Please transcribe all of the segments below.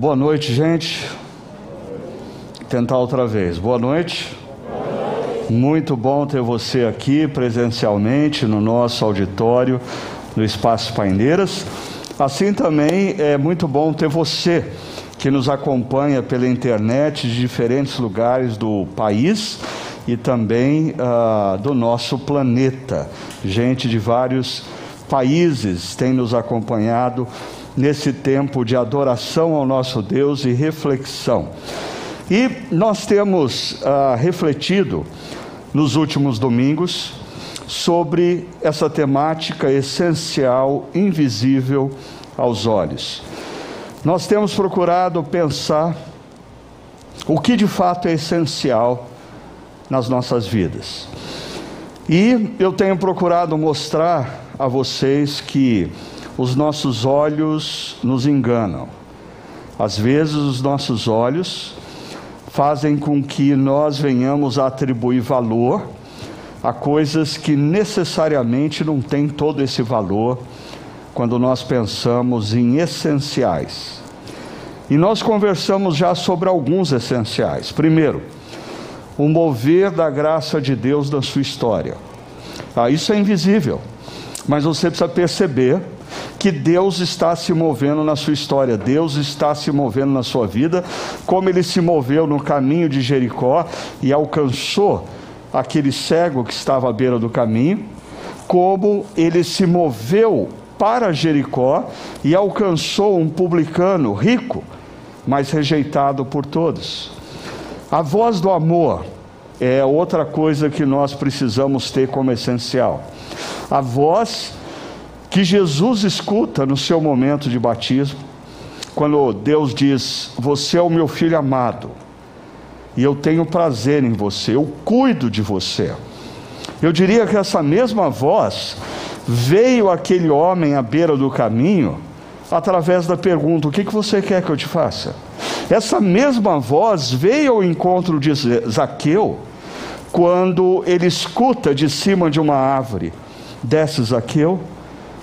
Boa noite, gente. Tentar outra vez. Boa noite. Muito bom ter você aqui presencialmente no nosso auditório, no Espaço Paineiras. Assim também é muito bom ter você que nos acompanha pela internet de diferentes lugares do país e também uh, do nosso planeta. Gente de vários países tem nos acompanhado nesse tempo de adoração ao nosso Deus e reflexão. E nós temos uh, refletido nos últimos domingos sobre essa temática essencial, invisível aos olhos. Nós temos procurado pensar o que de fato é essencial nas nossas vidas. E eu tenho procurado mostrar a vocês que os nossos olhos nos enganam. Às vezes, os nossos olhos fazem com que nós venhamos a atribuir valor a coisas que necessariamente não têm todo esse valor quando nós pensamos em essenciais. E nós conversamos já sobre alguns essenciais. Primeiro, o mover da graça de Deus na sua história. Ah, isso é invisível, mas você precisa perceber que Deus está se movendo na sua história, Deus está se movendo na sua vida, como ele se moveu no caminho de Jericó e alcançou aquele cego que estava à beira do caminho, como ele se moveu para Jericó e alcançou um publicano rico, mas rejeitado por todos. A voz do amor é outra coisa que nós precisamos ter como essencial. A voz que Jesus escuta no seu momento de batismo, quando Deus diz: Você é o meu filho amado, e eu tenho prazer em você, eu cuido de você. Eu diria que essa mesma voz veio aquele homem à beira do caminho através da pergunta: O que, que você quer que eu te faça? Essa mesma voz veio ao encontro de Zaqueu quando ele escuta de cima de uma árvore: Desce, Zaqueu,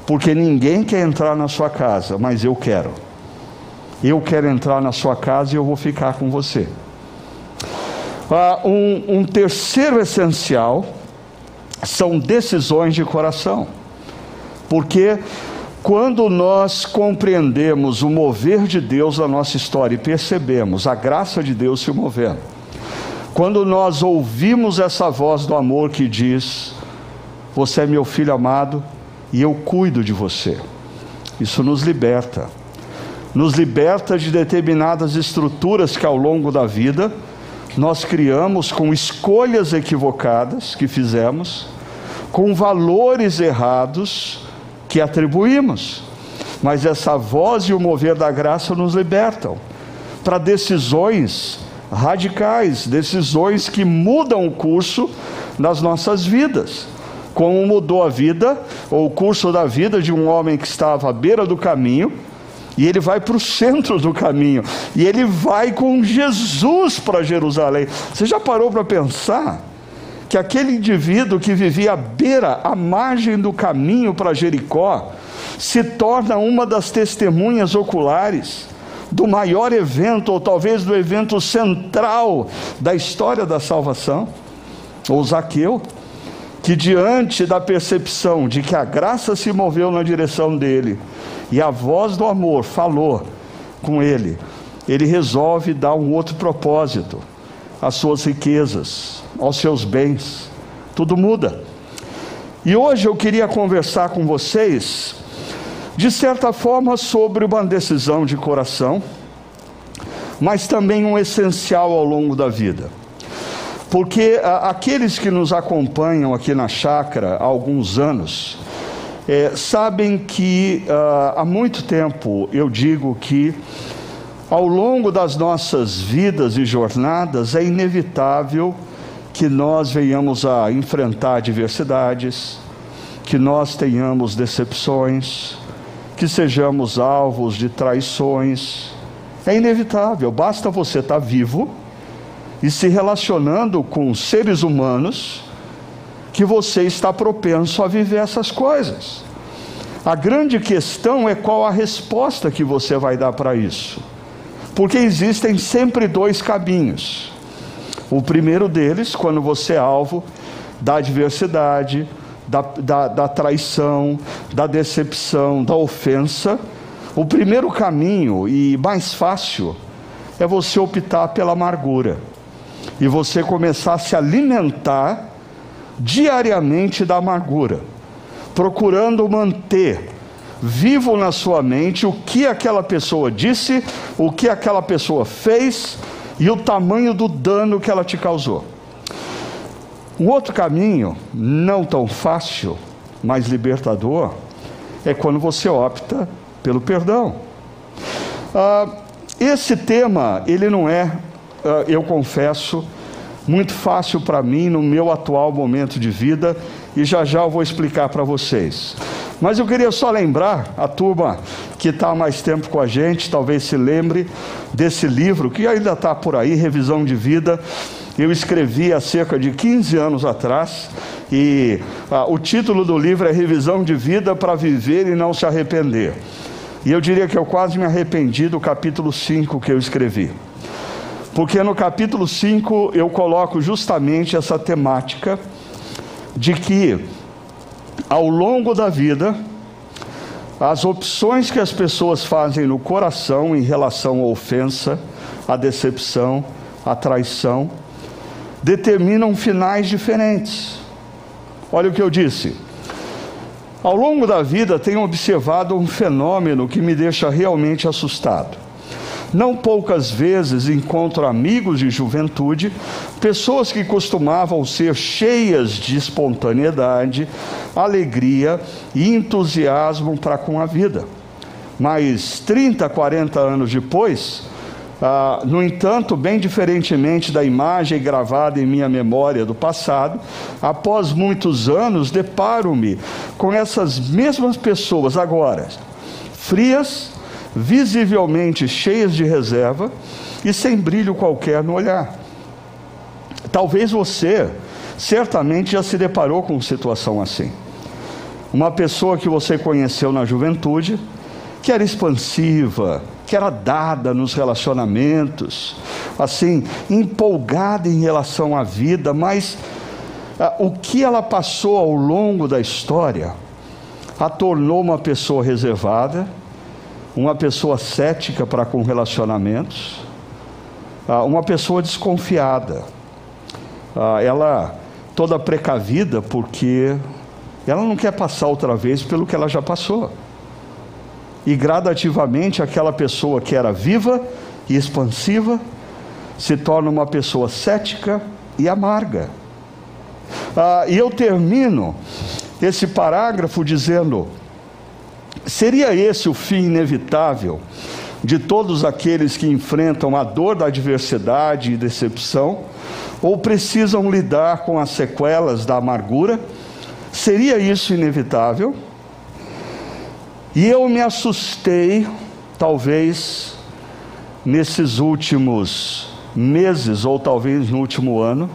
porque ninguém quer entrar na sua casa, mas eu quero. Eu quero entrar na sua casa e eu vou ficar com você. Ah, um, um terceiro essencial são decisões de coração, porque quando nós compreendemos o mover de Deus na nossa história e percebemos a graça de Deus se movendo, quando nós ouvimos essa voz do amor que diz: Você é meu filho amado e eu cuido de você, isso nos liberta. Nos liberta de determinadas estruturas que ao longo da vida nós criamos com escolhas equivocadas que fizemos, com valores errados que atribuímos. Mas essa voz e o mover da graça nos libertam para decisões radicais, decisões que mudam o curso das nossas vidas. Como mudou a vida, ou o curso da vida de um homem que estava à beira do caminho, e ele vai para o centro do caminho, e ele vai com Jesus para Jerusalém. Você já parou para pensar? que aquele indivíduo que vivia à beira, à margem do caminho para Jericó, se torna uma das testemunhas oculares do maior evento, ou talvez do evento central da história da salvação, ou Zaqueu, que diante da percepção de que a graça se moveu na direção dele e a voz do amor falou com ele, ele resolve dar um outro propósito às suas riquezas, aos seus bens. Tudo muda. E hoje eu queria conversar com vocês, de certa forma, sobre uma decisão de coração, mas também um essencial ao longo da vida. Porque a, aqueles que nos acompanham aqui na chácara há alguns anos, é, sabem que uh, há muito tempo eu digo que ao longo das nossas vidas e jornadas é inevitável que nós venhamos a enfrentar adversidades, que nós tenhamos decepções, que sejamos alvos de traições. É inevitável, basta você estar vivo e se relacionando com seres humanos que você está propenso a viver essas coisas. A grande questão é qual a resposta que você vai dar para isso. Porque existem sempre dois caminhos. O primeiro deles, quando você é alvo da adversidade, da, da, da traição, da decepção, da ofensa, o primeiro caminho e mais fácil é você optar pela amargura e você começar a se alimentar diariamente da amargura, procurando manter vivo na sua mente o que aquela pessoa disse, o que aquela pessoa fez e o tamanho do dano que ela te causou. Um outro caminho, não tão fácil, mas libertador, é quando você opta pelo perdão. Ah, esse tema, ele não é, eu confesso, muito fácil para mim no meu atual momento de vida e já já eu vou explicar para vocês. Mas eu queria só lembrar a turma que está mais tempo com a gente, talvez se lembre desse livro que ainda está por aí, Revisão de Vida. Eu escrevi há cerca de 15 anos atrás e ah, o título do livro é Revisão de Vida para Viver e Não Se Arrepender. E eu diria que eu quase me arrependi do capítulo 5 que eu escrevi. Porque no capítulo 5 eu coloco justamente essa temática de que ao longo da vida as opções que as pessoas fazem no coração em relação à ofensa, à decepção, à traição, determinam finais diferentes. Olha o que eu disse. Ao longo da vida, tenho observado um fenômeno que me deixa realmente assustado. Não poucas vezes encontro amigos de juventude, pessoas que costumavam ser cheias de espontaneidade, alegria e entusiasmo para com a vida. Mas 30, 40 anos depois, ah, no entanto, bem diferentemente da imagem gravada em minha memória do passado, após muitos anos, deparo-me com essas mesmas pessoas agora, frias, visivelmente cheias de reserva e sem brilho qualquer no olhar. Talvez você, certamente, já se deparou com situação assim. Uma pessoa que você conheceu na juventude, que era expansiva, que era dada nos relacionamentos, assim, empolgada em relação à vida, mas ah, o que ela passou ao longo da história a tornou uma pessoa reservada, uma pessoa cética para com relacionamentos, ah, uma pessoa desconfiada. Ah, ela toda precavida porque ela não quer passar outra vez pelo que ela já passou e gradativamente aquela pessoa que era viva e expansiva se torna uma pessoa cética e amarga. Ah, e eu termino esse parágrafo dizendo: seria esse o fim inevitável de todos aqueles que enfrentam a dor da adversidade e decepção, ou precisam lidar com as sequelas da amargura? Seria isso inevitável? E eu me assustei, talvez, nesses últimos meses, ou talvez no último ano,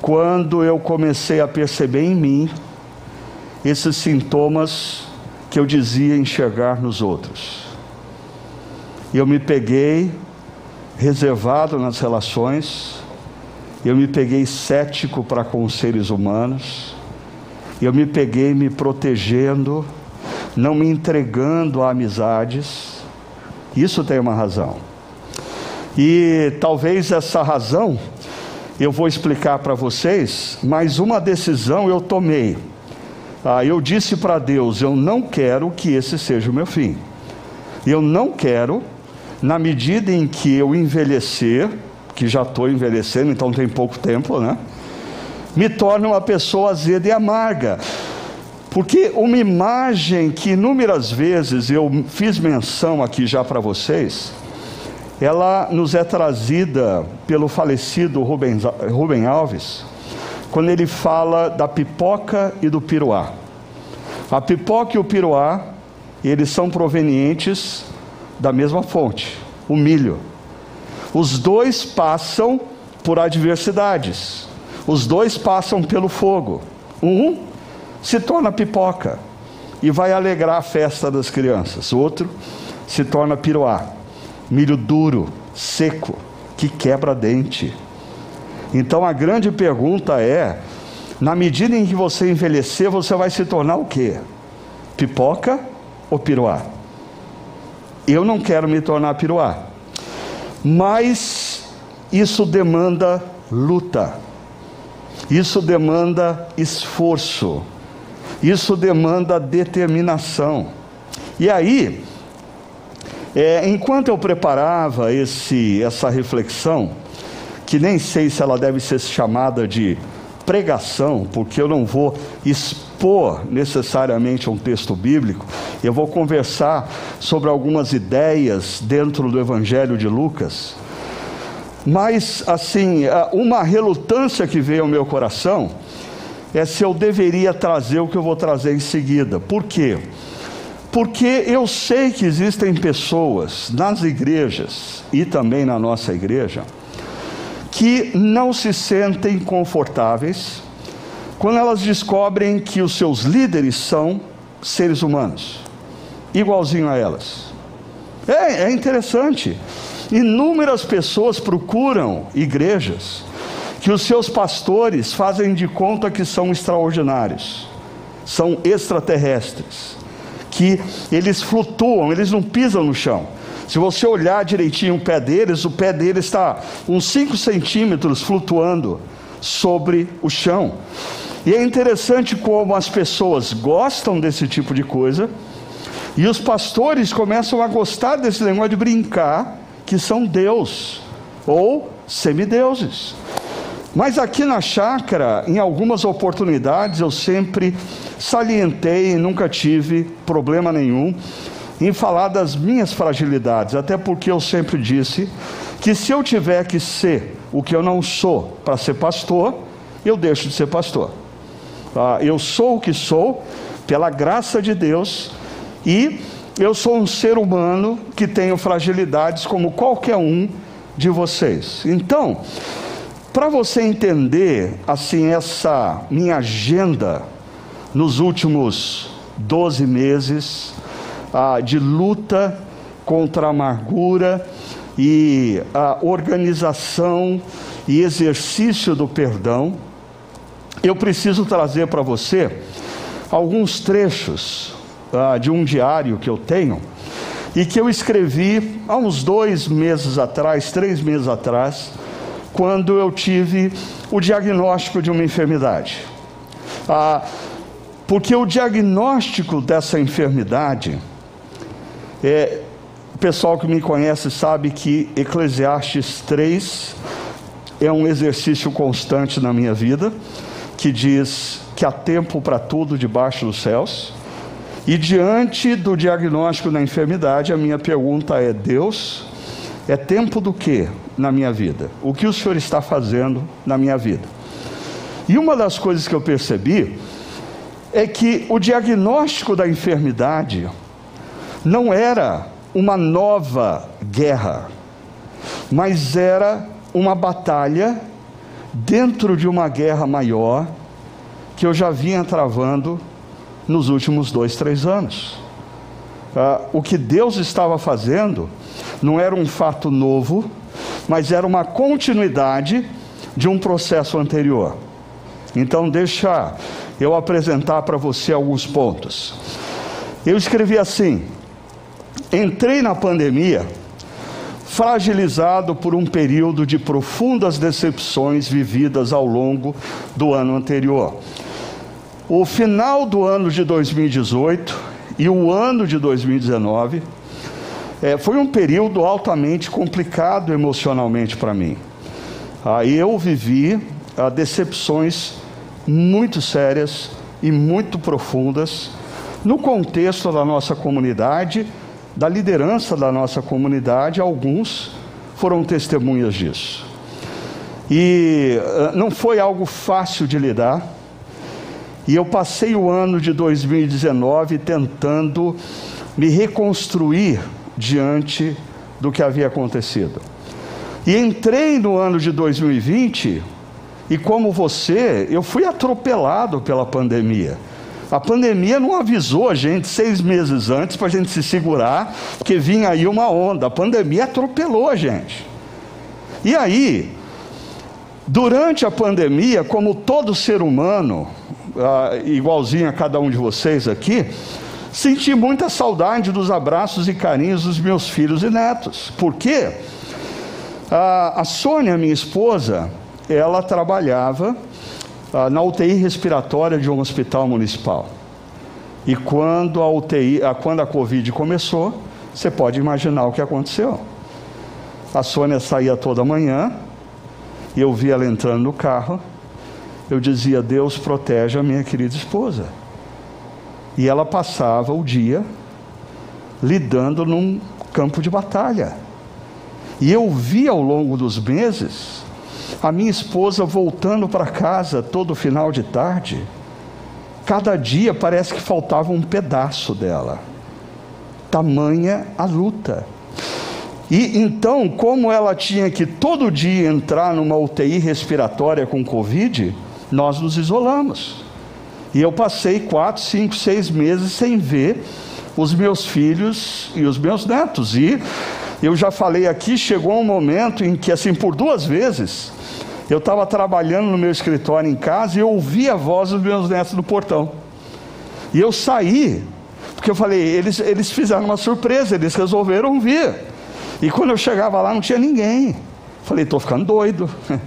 quando eu comecei a perceber em mim esses sintomas que eu dizia enxergar nos outros. E eu me peguei reservado nas relações, eu me peguei cético para com os seres humanos, eu me peguei me protegendo não me entregando a amizades. Isso tem uma razão. E talvez essa razão eu vou explicar para vocês, mas uma decisão eu tomei. Ah, eu disse para Deus: eu não quero que esse seja o meu fim. Eu não quero, na medida em que eu envelhecer, que já estou envelhecendo, então tem pouco tempo, né? Me torne uma pessoa azeda e amarga. Porque uma imagem que inúmeras vezes eu fiz menção aqui já para vocês, ela nos é trazida pelo falecido Rubem, Rubem Alves, quando ele fala da pipoca e do piruá. A pipoca e o piruá, eles são provenientes da mesma fonte, o milho. Os dois passam por adversidades, os dois passam pelo fogo. Um se torna pipoca e vai alegrar a festa das crianças. Outro se torna piruá milho duro, seco, que quebra dente. Então a grande pergunta é: na medida em que você envelhecer, você vai se tornar o quê? Pipoca ou piruá? Eu não quero me tornar piruá, mas isso demanda luta, isso demanda esforço, isso demanda determinação. E aí, é, enquanto eu preparava esse, essa reflexão, que nem sei se ela deve ser chamada de pregação, porque eu não vou expor necessariamente um texto bíblico, eu vou conversar sobre algumas ideias dentro do Evangelho de Lucas. Mas, assim, uma relutância que veio ao meu coração é se eu deveria trazer o que eu vou trazer em seguida. Por quê? Porque eu sei que existem pessoas nas igrejas e também na nossa igreja que não se sentem confortáveis quando elas descobrem que os seus líderes são seres humanos, igualzinho a elas. É, é interessante. Inúmeras pessoas procuram igrejas que os seus pastores fazem de conta que são extraordinários, são extraterrestres, que eles flutuam, eles não pisam no chão. Se você olhar direitinho o pé deles, o pé deles está uns 5 centímetros flutuando sobre o chão. E é interessante como as pessoas gostam desse tipo de coisa, e os pastores começam a gostar desse negócio de brincar que são Deus ou semideuses. Mas aqui na chácara, em algumas oportunidades, eu sempre salientei e nunca tive problema nenhum em falar das minhas fragilidades, até porque eu sempre disse que se eu tiver que ser o que eu não sou para ser pastor, eu deixo de ser pastor. Ah, eu sou o que sou pela graça de Deus e eu sou um ser humano que tenho fragilidades como qualquer um de vocês. Então, para você entender assim essa minha agenda nos últimos 12 meses, ah, de luta contra a amargura e a organização e exercício do perdão, eu preciso trazer para você alguns trechos ah, de um diário que eu tenho e que eu escrevi há uns dois meses atrás, três meses atrás, quando eu tive o diagnóstico de uma enfermidade. Ah, porque o diagnóstico dessa enfermidade é, o pessoal que me conhece sabe que Eclesiastes 3 é um exercício constante na minha vida, que diz que há tempo para tudo debaixo dos céus. E diante do diagnóstico da enfermidade, a minha pergunta é: Deus, é tempo do que na minha vida? O que o Senhor está fazendo na minha vida? E uma das coisas que eu percebi é que o diagnóstico da enfermidade não era uma nova guerra, mas era uma batalha dentro de uma guerra maior que eu já vinha travando nos últimos dois, três anos. Ah, o que Deus estava fazendo não era um fato novo, mas era uma continuidade de um processo anterior. Então, deixa eu apresentar para você alguns pontos. Eu escrevi assim: Entrei na pandemia fragilizado por um período de profundas decepções vividas ao longo do ano anterior. O final do ano de 2018 e o ano de 2019 é, foi um período altamente complicado emocionalmente para mim. Ah, eu vivi ah, decepções muito sérias e muito profundas no contexto da nossa comunidade da liderança da nossa comunidade, alguns foram testemunhas disso. E uh, não foi algo fácil de lidar. E eu passei o ano de 2019 tentando me reconstruir diante do que havia acontecido. E entrei no ano de 2020 e como você, eu fui atropelado pela pandemia. A pandemia não avisou a gente seis meses antes para a gente se segurar, porque vinha aí uma onda. A pandemia atropelou a gente. E aí, durante a pandemia, como todo ser humano, ah, igualzinho a cada um de vocês aqui, senti muita saudade dos abraços e carinhos dos meus filhos e netos. Por quê? A, a Sônia, minha esposa, ela trabalhava ah, na UTI respiratória de um hospital municipal. E quando a UTI, ah, quando a Covid começou, você pode imaginar o que aconteceu. A Sônia saía toda manhã, e eu via ela entrando no carro, eu dizia: Deus protege a minha querida esposa. E ela passava o dia lidando num campo de batalha. E eu vi ao longo dos meses a minha esposa voltando para casa todo final de tarde. Cada dia parece que faltava um pedaço dela. Tamanha a luta. E então, como ela tinha que todo dia entrar numa UTI respiratória com Covid, nós nos isolamos. E eu passei quatro, cinco, seis meses sem ver os meus filhos e os meus netos. E eu já falei aqui, chegou um momento em que, assim, por duas vezes, eu estava trabalhando no meu escritório em casa e eu ouvi a voz dos meus netos no portão. E eu saí, porque eu falei, eles, eles fizeram uma surpresa, eles resolveram vir. E quando eu chegava lá, não tinha ninguém. Falei, estou ficando doido.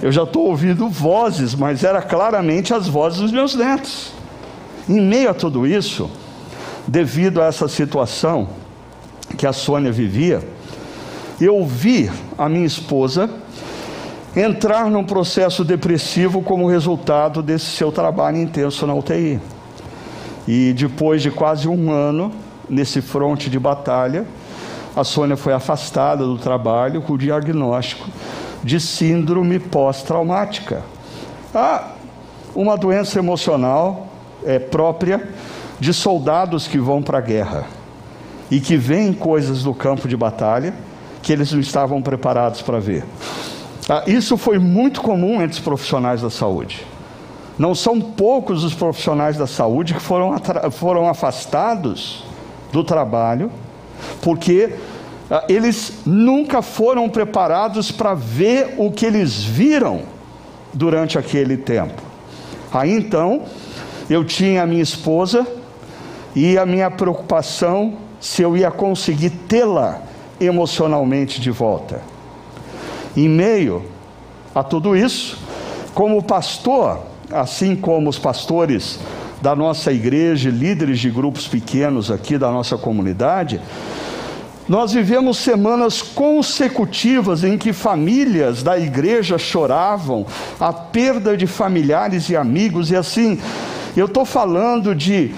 Eu já estou ouvindo vozes, mas era claramente as vozes dos meus netos. Em meio a tudo isso, devido a essa situação que a Sônia vivia, eu vi a minha esposa entrar num processo depressivo como resultado desse seu trabalho intenso na UTI. E depois de quase um ano nesse fronte de batalha, a Sônia foi afastada do trabalho com o diagnóstico de síndrome pós-traumática. Ah, uma doença emocional é, própria de soldados que vão para a guerra e que veem coisas do campo de batalha que eles não estavam preparados para ver. Ah, isso foi muito comum entre os profissionais da saúde. Não são poucos os profissionais da saúde que foram, foram afastados do trabalho porque ah, eles nunca foram preparados para ver o que eles viram durante aquele tempo. Aí então, eu tinha a minha esposa e a minha preocupação se eu ia conseguir tê-la emocionalmente de volta. Em meio a tudo isso, como pastor, assim como os pastores da nossa igreja, líderes de grupos pequenos aqui da nossa comunidade, nós vivemos semanas consecutivas em que famílias da igreja choravam a perda de familiares e amigos, e assim, eu estou falando de,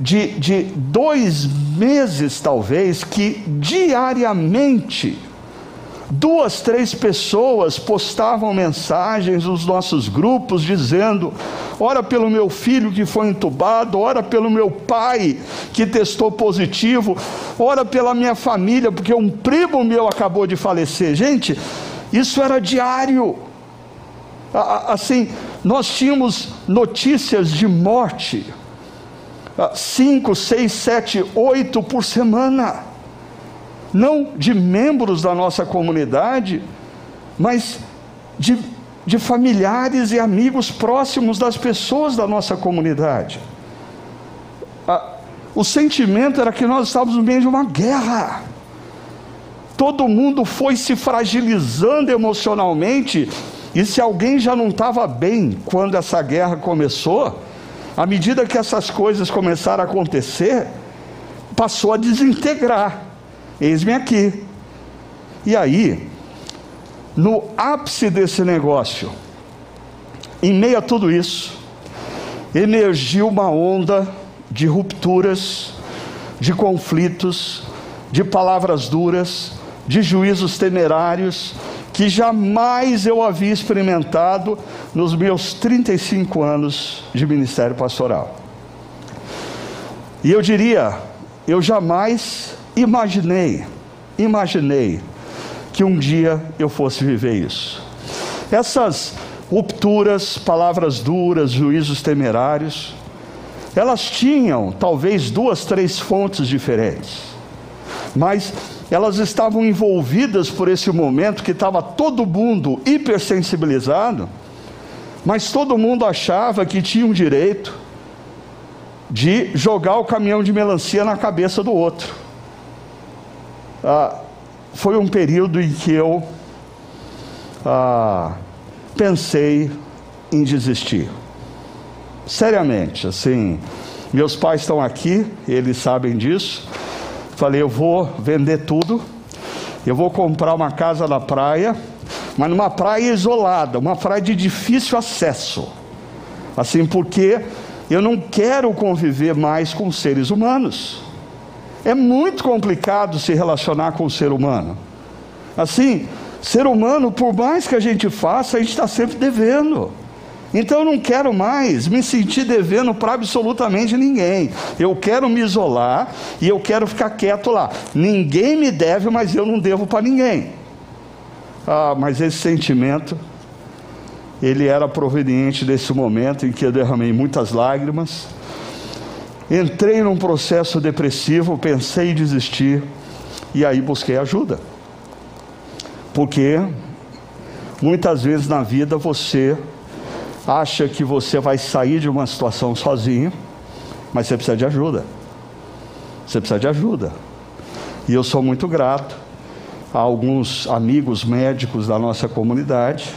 de, de dois meses, talvez, que diariamente duas, três pessoas postavam mensagens nos nossos grupos dizendo: ora pelo meu filho que foi entubado, ora pelo meu pai que testou positivo, ora pela minha família, porque um primo meu acabou de falecer. Gente, isso era diário. Assim, nós tínhamos notícias de morte, cinco, seis, sete, oito por semana não de membros da nossa comunidade, mas de, de familiares e amigos próximos das pessoas da nossa comunidade. o sentimento era que nós estávamos no meio de uma guerra. Todo mundo foi se fragilizando emocionalmente, e se alguém já não estava bem quando essa guerra começou, à medida que essas coisas começaram a acontecer, passou a desintegrar. Eis-me aqui. E aí, no ápice desse negócio, em meio a tudo isso, emergiu uma onda de rupturas, de conflitos, de palavras duras, de juízos temerários, que jamais eu havia experimentado nos meus 35 anos de ministério pastoral. E eu diria, eu jamais Imaginei, imaginei que um dia eu fosse viver isso. Essas rupturas, palavras duras, juízos temerários, elas tinham talvez duas, três fontes diferentes, mas elas estavam envolvidas por esse momento que estava todo mundo hipersensibilizado, mas todo mundo achava que tinha um direito de jogar o caminhão de melancia na cabeça do outro. Ah, foi um período em que eu ah, pensei em desistir. Seriamente, assim, meus pais estão aqui, eles sabem disso. Falei, eu vou vender tudo, eu vou comprar uma casa na praia, mas numa praia isolada, uma praia de difícil acesso. Assim, porque eu não quero conviver mais com seres humanos. É muito complicado se relacionar com o ser humano. Assim, ser humano, por mais que a gente faça, a gente está sempre devendo. Então eu não quero mais me sentir devendo para absolutamente ninguém. Eu quero me isolar e eu quero ficar quieto lá. Ninguém me deve, mas eu não devo para ninguém. Ah, mas esse sentimento, ele era proveniente desse momento em que eu derramei muitas lágrimas. Entrei num processo depressivo, pensei em desistir e aí busquei ajuda. Porque muitas vezes na vida você acha que você vai sair de uma situação sozinho, mas você precisa de ajuda. Você precisa de ajuda. E eu sou muito grato a alguns amigos médicos da nossa comunidade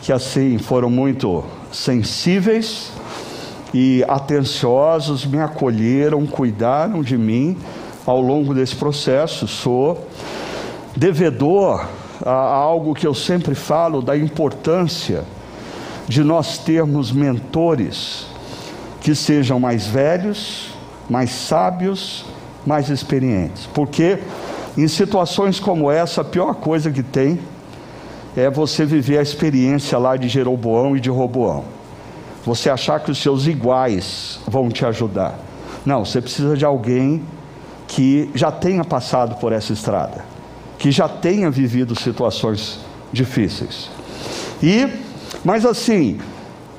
que assim foram muito sensíveis e atenciosos, me acolheram, cuidaram de mim ao longo desse processo. Sou devedor a algo que eu sempre falo da importância de nós termos mentores que sejam mais velhos, mais sábios, mais experientes. Porque em situações como essa, a pior coisa que tem é você viver a experiência lá de Jeroboão e de Roboão. Você achar que os seus iguais vão te ajudar. Não, você precisa de alguém que já tenha passado por essa estrada, que já tenha vivido situações difíceis. E mas assim,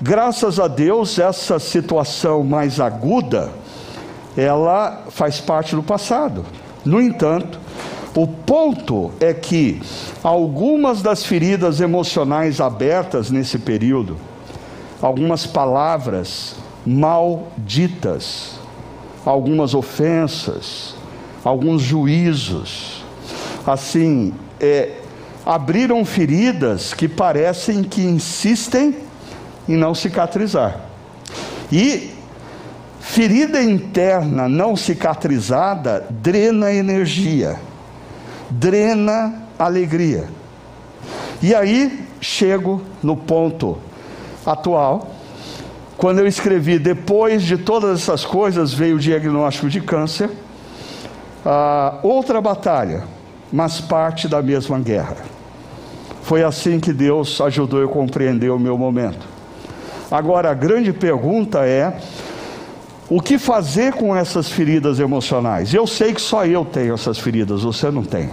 graças a Deus, essa situação mais aguda, ela faz parte do passado. No entanto, o ponto é que algumas das feridas emocionais abertas nesse período, algumas palavras malditas, algumas ofensas, alguns juízos, assim, é, abriram feridas que parecem que insistem em não cicatrizar. E ferida interna não cicatrizada drena energia, drena alegria. E aí chego no ponto atual, quando eu escrevi depois de todas essas coisas veio o diagnóstico de câncer, ah, outra batalha, mas parte da mesma guerra. Foi assim que Deus ajudou eu a compreender o meu momento. Agora, a grande pergunta é: o que fazer com essas feridas emocionais? Eu sei que só eu tenho essas feridas, você não tem.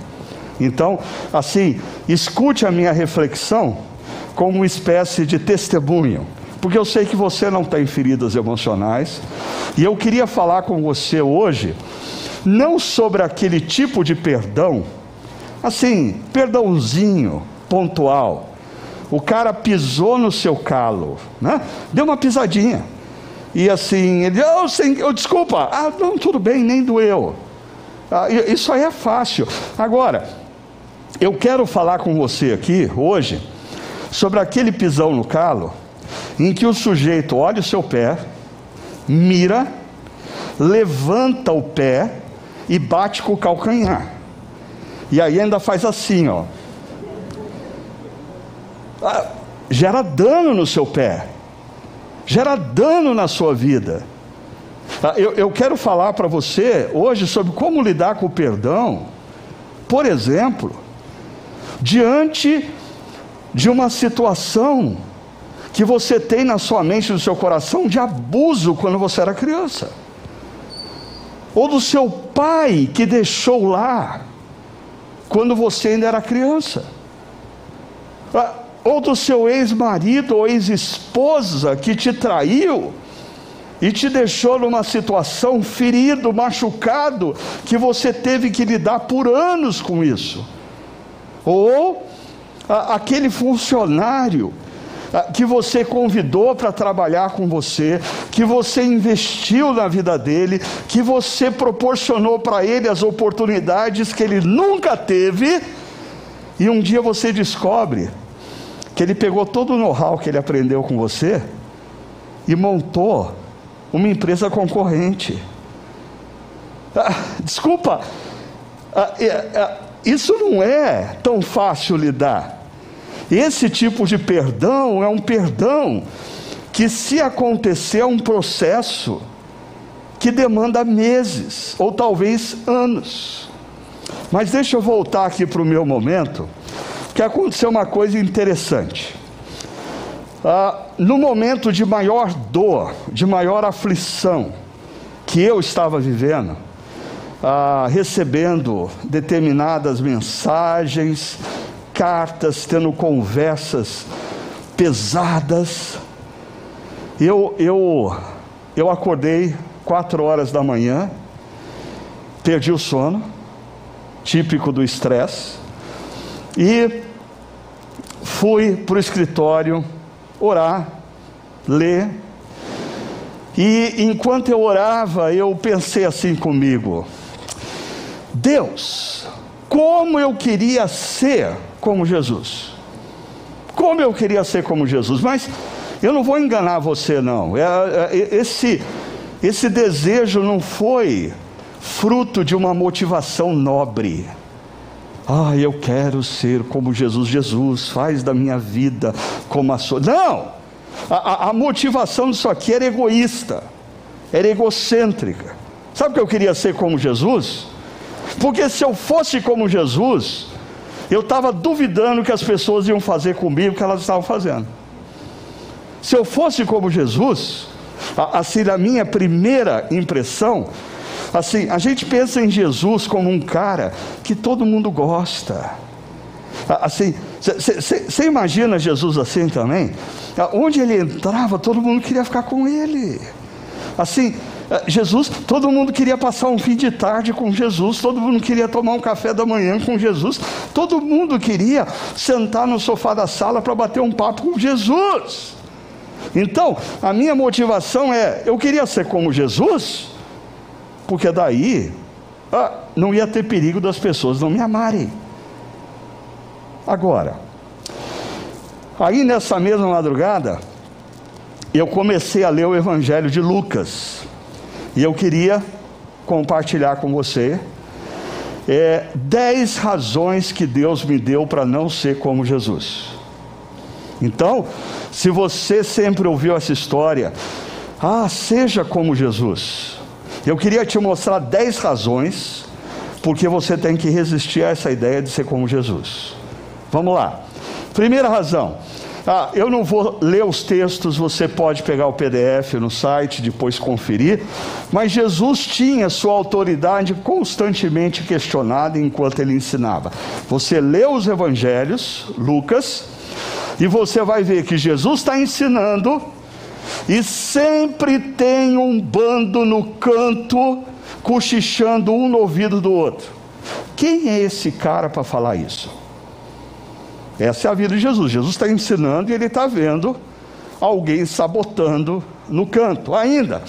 Então, assim, escute a minha reflexão como uma espécie de testemunho, porque eu sei que você não tem feridas emocionais, e eu queria falar com você hoje, não sobre aquele tipo de perdão, assim, perdãozinho, pontual. O cara pisou no seu calo, né? Deu uma pisadinha. E assim, ele, oh, sem, oh, desculpa, ah, não, tudo bem, nem doeu. Ah, isso aí é fácil. Agora, eu quero falar com você aqui hoje sobre aquele pisão no calo, em que o sujeito olha o seu pé, mira, levanta o pé e bate com o calcanhar. E aí ainda faz assim, ó. Ah, gera dano no seu pé, gera dano na sua vida. Ah, eu, eu quero falar para você hoje sobre como lidar com o perdão, por exemplo, diante de uma situação que você tem na sua mente, no seu coração, de abuso quando você era criança, ou do seu pai que deixou lá quando você ainda era criança. Ou do seu ex-marido ou ex-esposa que te traiu e te deixou numa situação ferido, machucado, que você teve que lidar por anos com isso. Ou a, aquele funcionário que você convidou para trabalhar com você, que você investiu na vida dele, que você proporcionou para ele as oportunidades que ele nunca teve, e um dia você descobre que ele pegou todo o know-how que ele aprendeu com você e montou uma empresa concorrente. Ah, desculpa, ah, é, é, isso não é tão fácil lidar. Esse tipo de perdão é um perdão que, se acontecer, é um processo que demanda meses ou talvez anos. Mas deixa eu voltar aqui para o meu momento, que aconteceu uma coisa interessante. Ah, no momento de maior dor, de maior aflição que eu estava vivendo, ah, recebendo determinadas mensagens, cartas, tendo conversas pesadas. Eu, eu, eu acordei quatro horas da manhã, perdi o sono, típico do estresse, e fui para o escritório orar, ler. E enquanto eu orava, eu pensei assim comigo: Deus, como eu queria ser como Jesus. Como eu queria ser como Jesus, mas eu não vou enganar você, não. É, é, esse, esse desejo não foi fruto de uma motivação nobre. Ah, eu quero ser como Jesus. Jesus, faz da minha vida como a sua. Não! A, a, a motivação disso aqui era egoísta, era egocêntrica. Sabe o que eu queria ser como Jesus? Porque se eu fosse como Jesus, eu estava duvidando que as pessoas iam fazer comigo o que elas estavam fazendo. Se eu fosse como Jesus, assim, a minha primeira impressão, assim, a gente pensa em Jesus como um cara que todo mundo gosta. Assim, você imagina Jesus assim também? Onde ele entrava, todo mundo queria ficar com ele. Assim, Jesus, todo mundo queria passar um fim de tarde com Jesus, todo mundo queria tomar um café da manhã com Jesus, todo mundo queria sentar no sofá da sala para bater um papo com Jesus. Então, a minha motivação é: eu queria ser como Jesus, porque daí ah, não ia ter perigo das pessoas não me amarem. Agora, aí nessa mesma madrugada, eu comecei a ler o Evangelho de Lucas. E eu queria compartilhar com você é, dez razões que Deus me deu para não ser como Jesus. Então, se você sempre ouviu essa história, ah, seja como Jesus. Eu queria te mostrar dez razões porque você tem que resistir a essa ideia de ser como Jesus. Vamos lá. Primeira razão, ah, eu não vou ler os textos, você pode pegar o PDF no site, depois conferir. Mas Jesus tinha sua autoridade constantemente questionada enquanto ele ensinava. Você lê os evangelhos, Lucas, e você vai ver que Jesus está ensinando, e sempre tem um bando no canto, cochichando um no ouvido do outro. Quem é esse cara para falar isso? Essa é a vida de Jesus. Jesus está ensinando e ele está vendo alguém sabotando no canto. Ainda,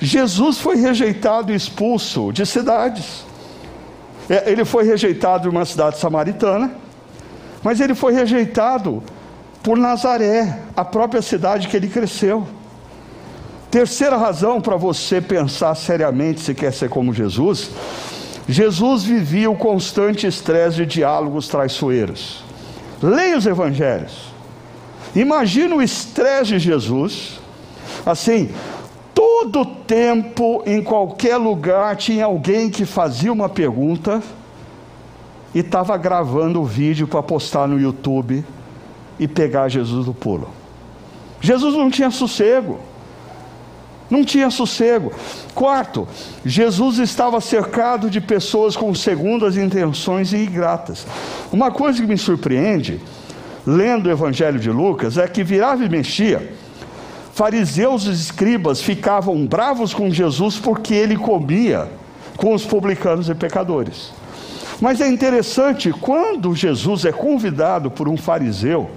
Jesus foi rejeitado e expulso de cidades. É, ele foi rejeitado em uma cidade samaritana, mas ele foi rejeitado por Nazaré, a própria cidade que ele cresceu. Terceira razão para você pensar seriamente se quer ser como Jesus: Jesus vivia o constante estresse de diálogos traiçoeiros. Leia os evangelhos. Imagina o estresse de Jesus. Assim, todo tempo, em qualquer lugar, tinha alguém que fazia uma pergunta e estava gravando o vídeo para postar no YouTube e pegar Jesus do pulo. Jesus não tinha sossego. Não tinha sossego. Quarto, Jesus estava cercado de pessoas com segundas intenções e ingratas. Uma coisa que me surpreende, lendo o Evangelho de Lucas, é que virava e mexia. fariseus e escribas ficavam bravos com Jesus porque ele comia com os publicanos e pecadores. Mas é interessante, quando Jesus é convidado por um fariseu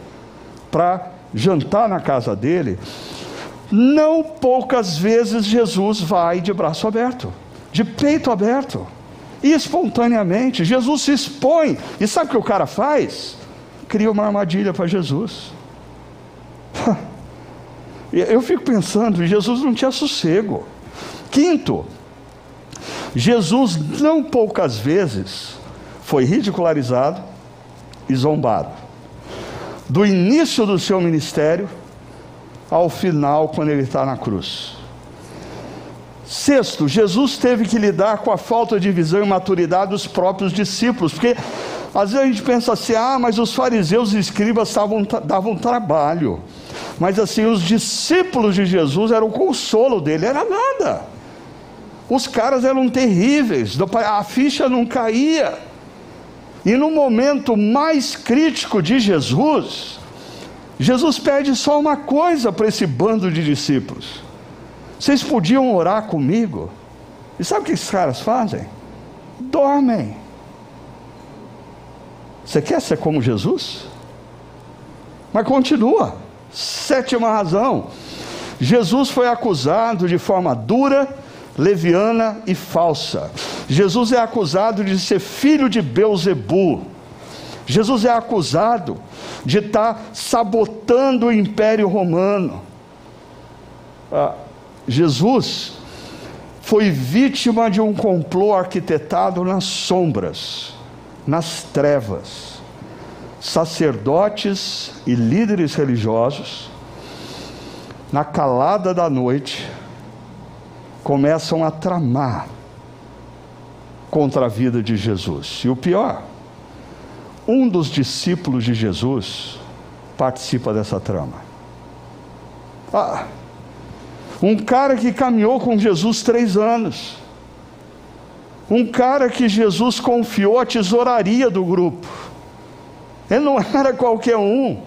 para jantar na casa dele, não poucas vezes Jesus vai de braço aberto, de peito aberto, e espontaneamente. Jesus se expõe, e sabe o que o cara faz? Cria uma armadilha para Jesus. Eu fico pensando, Jesus não tinha sossego. Quinto, Jesus não poucas vezes foi ridicularizado e zombado. Do início do seu ministério ao final, quando ele está na cruz. Sexto, Jesus teve que lidar com a falta de visão e maturidade dos próprios discípulos, porque às vezes a gente pensa assim: ah, mas os fariseus e escribas tavam, davam trabalho. Mas assim, os discípulos de Jesus eram o consolo dele, era nada. Os caras eram terríveis, a ficha não caía. E no momento mais crítico de Jesus, Jesus pede só uma coisa para esse bando de discípulos: vocês podiam orar comigo? E sabe o que esses caras fazem? Dormem. Você quer ser como Jesus? Mas continua. Sétima razão: Jesus foi acusado de forma dura, leviana e falsa. Jesus é acusado de ser filho de Beuzebu. Jesus é acusado de estar sabotando o império romano. Ah, Jesus foi vítima de um complô arquitetado nas sombras, nas trevas. Sacerdotes e líderes religiosos, na calada da noite, começam a tramar contra a vida de Jesus. E o pior, um dos discípulos de Jesus participa dessa trama. Ah, um cara que caminhou com Jesus três anos. Um cara que Jesus confiou a tesouraria do grupo. Ele não era qualquer um.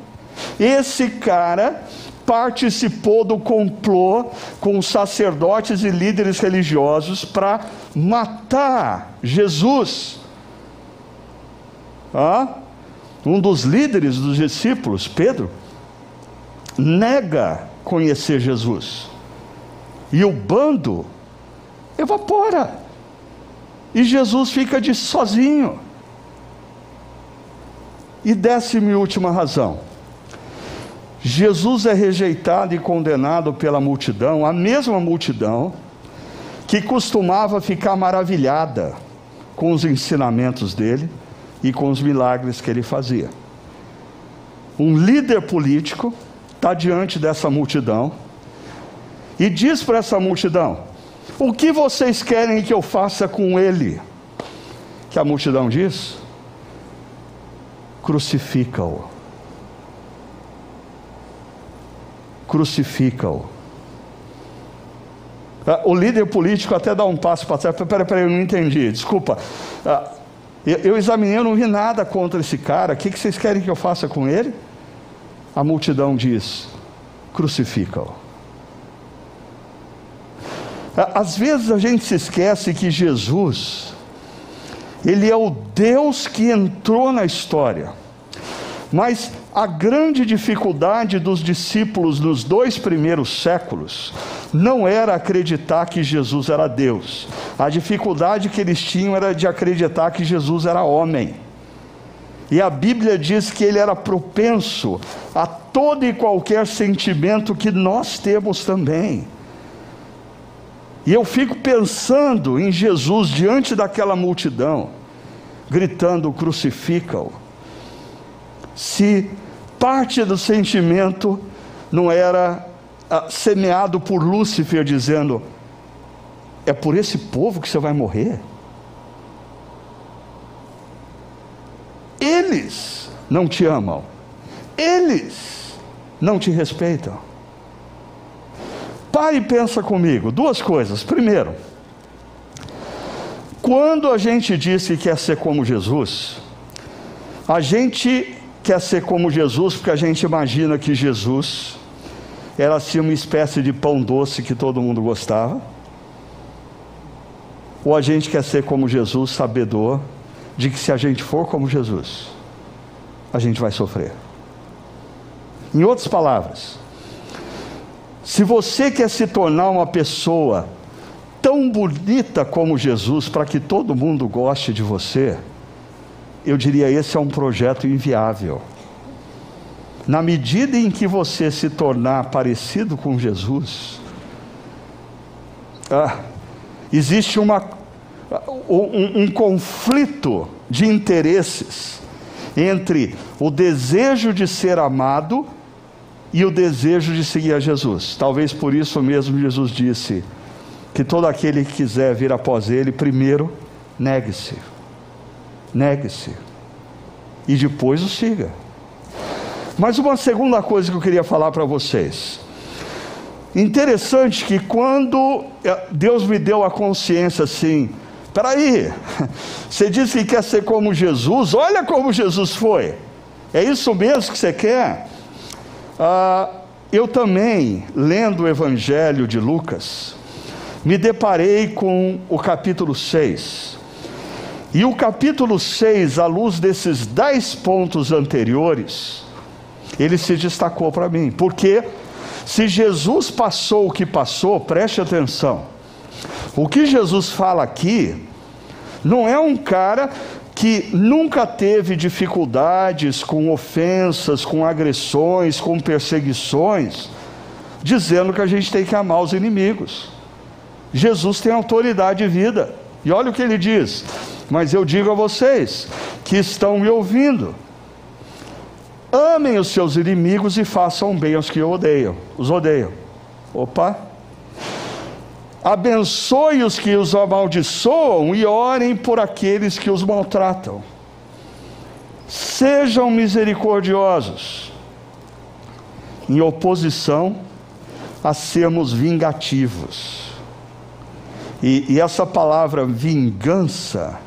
Esse cara participou do complô com os sacerdotes e líderes religiosos para matar Jesus ah, um dos líderes dos discípulos, Pedro, nega conhecer Jesus. E o bando evapora. E Jesus fica de sozinho. E décima e última razão. Jesus é rejeitado e condenado pela multidão, a mesma multidão que costumava ficar maravilhada com os ensinamentos dele e com os milagres que ele fazia. Um líder político está diante dessa multidão e diz para essa multidão: O que vocês querem que eu faça com ele? Que a multidão diz: Crucifica-o. Crucifica-o. Ah, o líder político até dá um passo para trás. Peraí, peraí, eu não entendi. Desculpa. Ah, eu, examinei, eu não vi nada contra esse cara. O que, vocês querem que eu faça com ele? A multidão diz: crucifica-o. Às vezes a gente se esquece que Jesus, Ele é o Deus que entrou na história. Mas a grande dificuldade dos discípulos nos dois primeiros séculos não era acreditar que Jesus era Deus. A dificuldade que eles tinham era de acreditar que Jesus era homem. E a Bíblia diz que ele era propenso a todo e qualquer sentimento que nós temos também. E eu fico pensando em Jesus diante daquela multidão, gritando: crucifica-o se parte do sentimento não era ah, semeado por Lúcifer, dizendo: é por esse povo que você vai morrer? Eles não te amam, eles não te respeitam. E pensa comigo, duas coisas. Primeiro, quando a gente diz que quer ser como Jesus, a gente quer ser como Jesus porque a gente imagina que Jesus era assim uma espécie de pão doce que todo mundo gostava? Ou a gente quer ser como Jesus, sabedor de que se a gente for como Jesus, a gente vai sofrer? Em outras palavras, se você quer se tornar uma pessoa tão bonita como Jesus para que todo mundo goste de você, eu diria esse é um projeto inviável. Na medida em que você se tornar parecido com Jesus, ah, existe uma, um, um conflito de interesses entre o desejo de ser amado e o desejo de seguir a Jesus. Talvez por isso mesmo Jesus disse que todo aquele que quiser vir após ele, primeiro negue-se. Negue-se. E depois o siga. Mas uma segunda coisa que eu queria falar para vocês. Interessante que quando eh, Deus me deu a consciência assim, peraí, você disse que quer ser como Jesus, olha como Jesus foi. É isso mesmo que você quer? Ah, eu também, lendo o Evangelho de Lucas, me deparei com o capítulo 6. E o capítulo 6, à luz desses dez pontos anteriores, ele se destacou para mim, porque se Jesus passou o que passou, preste atenção, o que Jesus fala aqui não é um cara que nunca teve dificuldades com ofensas, com agressões, com perseguições, dizendo que a gente tem que amar os inimigos. Jesus tem autoridade de vida. E olha o que ele diz: Mas eu digo a vocês que estão me ouvindo, Amem os seus inimigos e façam bem aos que odeiam, os odeiam. Opa! Abençoe os que os amaldiçoam e orem por aqueles que os maltratam. Sejam misericordiosos, em oposição a sermos vingativos. E, e essa palavra vingança,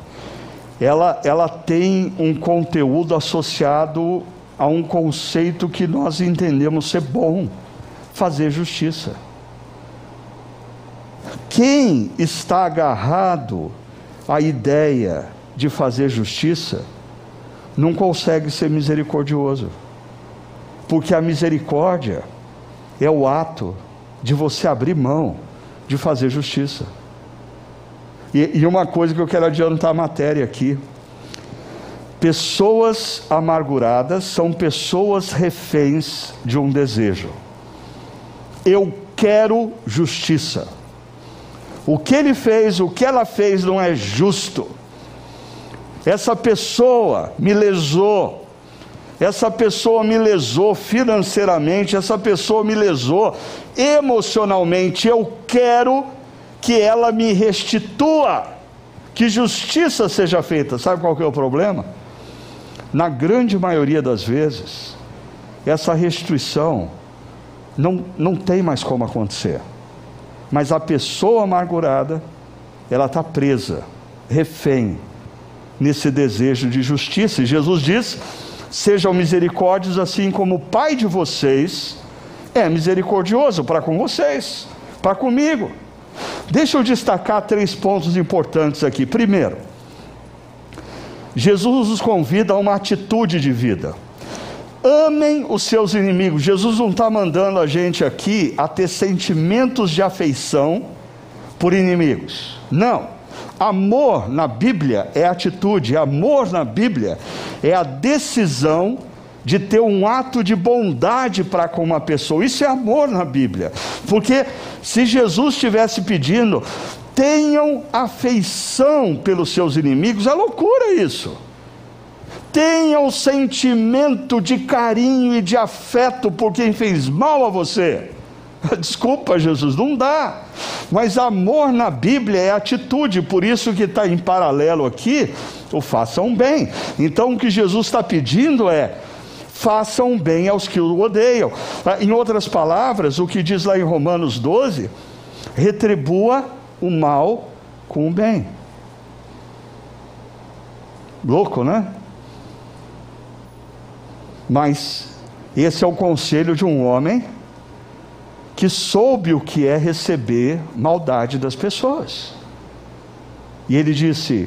ela, ela tem um conteúdo associado a um conceito que nós entendemos ser bom: fazer justiça. Quem está agarrado à ideia de fazer justiça não consegue ser misericordioso, porque a misericórdia é o ato de você abrir mão de fazer justiça. E, e uma coisa que eu quero adiantar a matéria aqui. Pessoas amarguradas são pessoas reféns de um desejo. Eu quero justiça. O que ele fez, o que ela fez não é justo. Essa pessoa me lesou. Essa pessoa me lesou financeiramente, essa pessoa me lesou emocionalmente. Eu quero que ela me restitua, que justiça seja feita. Sabe qual que é o problema? na grande maioria das vezes, essa restrição não, não tem mais como acontecer. Mas a pessoa amargurada, ela está presa, refém, nesse desejo de justiça. E Jesus diz: sejam misericórdios, assim como o Pai de vocês é misericordioso para com vocês, para comigo. Deixa eu destacar três pontos importantes aqui. Primeiro, Jesus nos convida a uma atitude de vida. Amem os seus inimigos. Jesus não está mandando a gente aqui a ter sentimentos de afeição por inimigos. Não. Amor na Bíblia é atitude, amor na Bíblia é a decisão de ter um ato de bondade para com uma pessoa. Isso é amor na Bíblia. Porque se Jesus estivesse pedindo, tenham afeição pelos seus inimigos, é loucura isso. Tenham sentimento de carinho e de afeto por quem fez mal a você. Desculpa, Jesus, não dá. Mas amor na Bíblia é atitude, por isso que está em paralelo aqui, o façam bem. Então o que Jesus está pedindo é façam bem aos que o odeiam. Em outras palavras, o que diz lá em Romanos 12, retribua o mal com o bem. Louco, né? Mas esse é o conselho de um homem que soube o que é receber maldade das pessoas. E ele disse: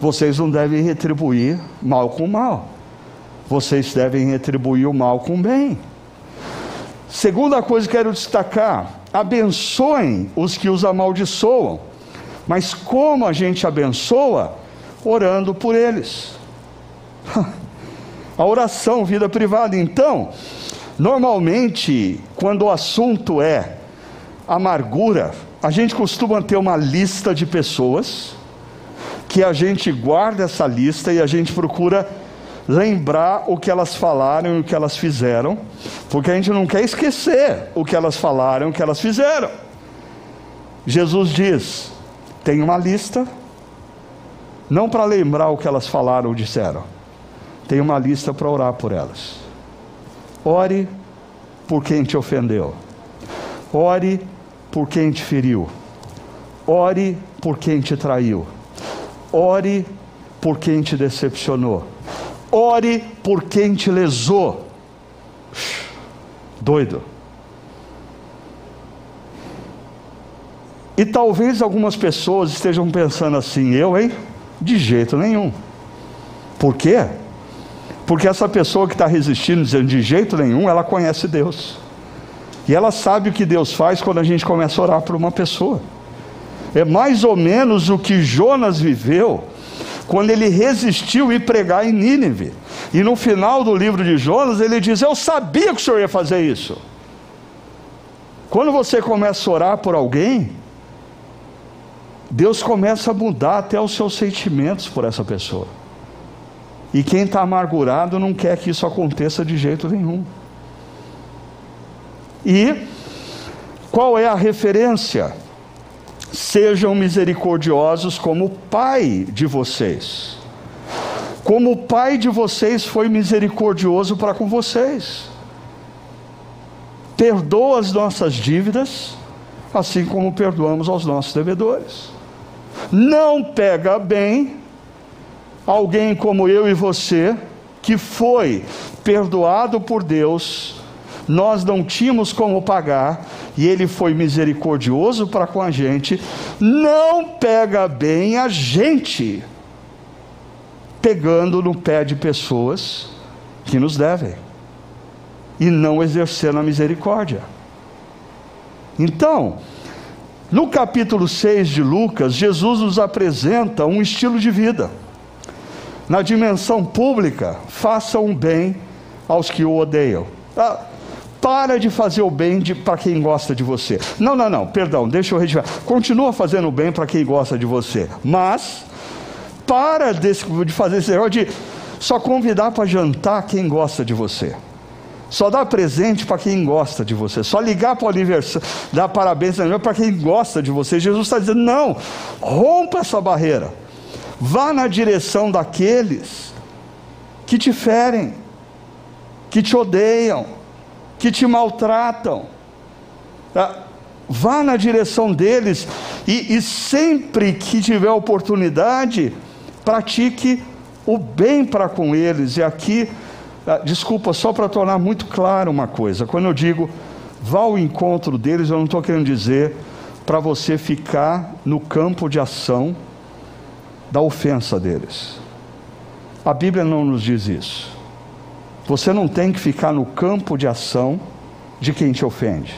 vocês não devem retribuir mal com mal, vocês devem retribuir o mal com bem. Segunda coisa que quero destacar: abençoem os que os amaldiçoam. Mas como a gente abençoa? Orando por eles. A oração, vida privada. Então, normalmente, quando o assunto é amargura, a gente costuma ter uma lista de pessoas que a gente guarda essa lista e a gente procura lembrar o que elas falaram e o que elas fizeram, porque a gente não quer esquecer o que elas falaram e o que elas fizeram. Jesus diz: tem uma lista, não para lembrar o que elas falaram ou disseram, tem uma lista para orar por elas. Ore por quem te ofendeu, ore por quem te feriu, ore por quem te traiu, ore por quem te decepcionou ore por quem te lesou. Doido. E talvez algumas pessoas estejam pensando assim, eu, hein? De jeito nenhum. Por quê? Porque essa pessoa que está resistindo, dizendo de jeito nenhum, ela conhece Deus. E ela sabe o que Deus faz quando a gente começa a orar por uma pessoa. É mais ou menos o que Jonas viveu quando ele resistiu e pregar em Nínive. E no final do livro de Jonas, ele diz: Eu sabia que o senhor ia fazer isso. Quando você começa a orar por alguém, Deus começa a mudar até os seus sentimentos por essa pessoa. E quem está amargurado não quer que isso aconteça de jeito nenhum. E qual é a referência? Sejam misericordiosos como o Pai de vocês. Como o Pai de vocês foi misericordioso para com vocês. Perdoa as nossas dívidas, assim como perdoamos aos nossos devedores. Não pega bem alguém como eu e você, que foi perdoado por Deus, nós não tínhamos como pagar, e ele foi misericordioso para com a gente, não pega bem a gente pegando no pé de pessoas que nos devem e não exercendo a misericórdia. Então, no capítulo 6 de Lucas, Jesus nos apresenta um estilo de vida. Na dimensão pública, faça um bem aos que o odeiam. Ah, para de fazer o bem para quem gosta de você. Não, não, não, perdão, deixa eu retirar. Continua fazendo o bem para quem gosta de você. Mas, para de fazer esse negócio de só convidar para jantar quem gosta de você. Só dar presente para quem gosta de você. Só ligar para o aniversário, dar parabéns para quem gosta de você. Jesus está dizendo: não, rompa essa barreira. Vá na direção daqueles que te ferem, que te odeiam que te maltratam. Ah, vá na direção deles e, e sempre que tiver oportunidade, pratique o bem para com eles. E aqui, ah, desculpa, só para tornar muito claro uma coisa: quando eu digo vá ao encontro deles, eu não estou querendo dizer para você ficar no campo de ação da ofensa deles. A Bíblia não nos diz isso. Você não tem que ficar no campo de ação de quem te ofende.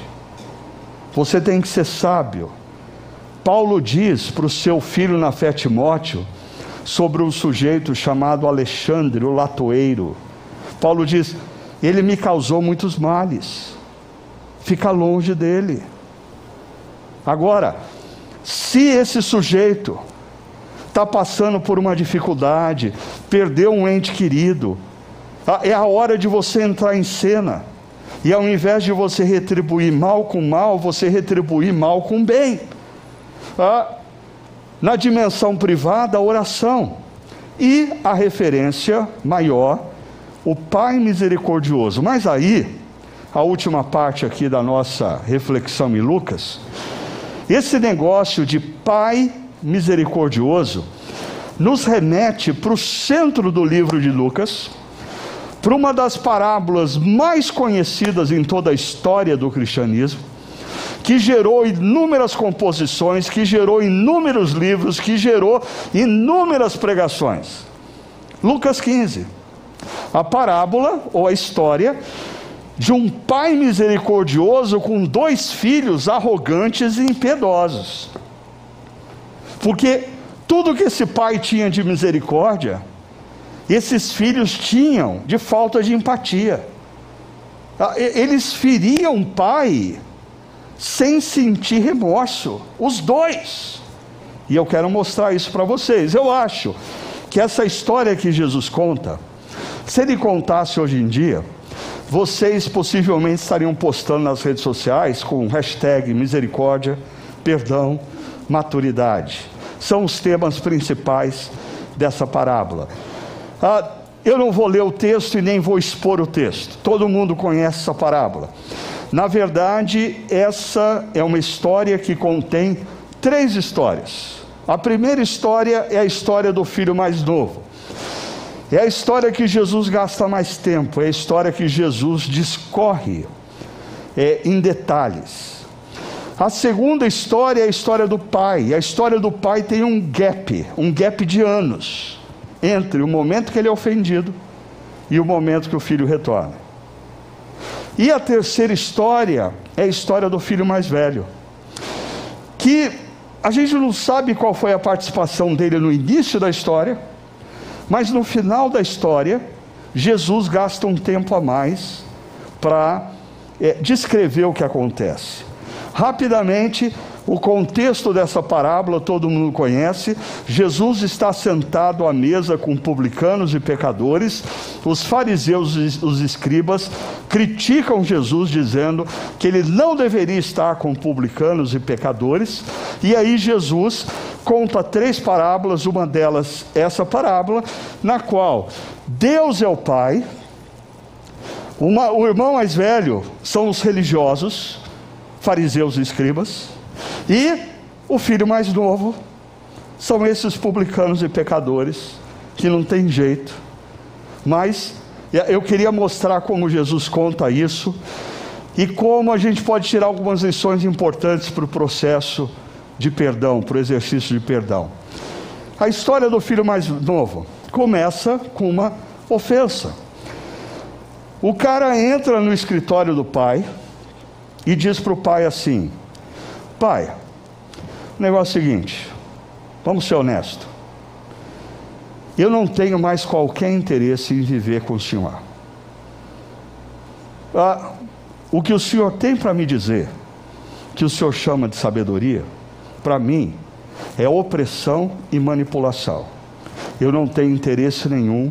Você tem que ser sábio. Paulo diz para o seu filho na fé Timóteo sobre um sujeito chamado Alexandre, o latoeiro. Paulo diz: Ele me causou muitos males. Fica longe dele. Agora, se esse sujeito está passando por uma dificuldade, perdeu um ente querido, é a hora de você entrar em cena. E ao invés de você retribuir mal com mal, você retribuir mal com bem. Ah, na dimensão privada, a oração. E a referência maior, o Pai misericordioso. Mas aí, a última parte aqui da nossa reflexão em Lucas, esse negócio de Pai misericordioso nos remete para o centro do livro de Lucas para uma das parábolas mais conhecidas em toda a história do cristianismo, que gerou inúmeras composições, que gerou inúmeros livros, que gerou inúmeras pregações. Lucas 15. A parábola ou a história de um pai misericordioso com dois filhos arrogantes e impiedosos. Porque tudo que esse pai tinha de misericórdia, esses filhos tinham de falta de empatia. Ah, eles feriam o pai sem sentir remorso, os dois. E eu quero mostrar isso para vocês. Eu acho que essa história que Jesus conta, se ele contasse hoje em dia, vocês possivelmente estariam postando nas redes sociais com hashtag misericórdia, perdão, maturidade. São os temas principais dessa parábola. Ah, eu não vou ler o texto e nem vou expor o texto. Todo mundo conhece essa parábola. Na verdade, essa é uma história que contém três histórias. A primeira história é a história do filho mais novo. É a história que Jesus gasta mais tempo, é a história que Jesus discorre é, em detalhes. A segunda história é a história do pai. A história do pai tem um gap, um gap de anos entre o momento que ele é ofendido e o momento que o filho retorna. E a terceira história é a história do filho mais velho, que a gente não sabe qual foi a participação dele no início da história, mas no final da história, Jesus gasta um tempo a mais para é, descrever o que acontece. Rapidamente, o contexto dessa parábola todo mundo conhece. Jesus está sentado à mesa com publicanos e pecadores. Os fariseus e os escribas criticam Jesus, dizendo que ele não deveria estar com publicanos e pecadores. E aí Jesus conta três parábolas, uma delas essa parábola, na qual Deus é o Pai, uma, o irmão mais velho são os religiosos, fariseus e escribas, e o filho mais novo são esses publicanos e pecadores que não tem jeito. Mas eu queria mostrar como Jesus conta isso e como a gente pode tirar algumas lições importantes para o processo de perdão, para o exercício de perdão. A história do filho mais novo começa com uma ofensa. O cara entra no escritório do pai e diz para o pai assim: Pai, o negócio é o seguinte, vamos ser honestos. Eu não tenho mais qualquer interesse em viver com o Senhor. Ah, o que o Senhor tem para me dizer, que o Senhor chama de sabedoria, para mim, é opressão e manipulação. Eu não tenho interesse nenhum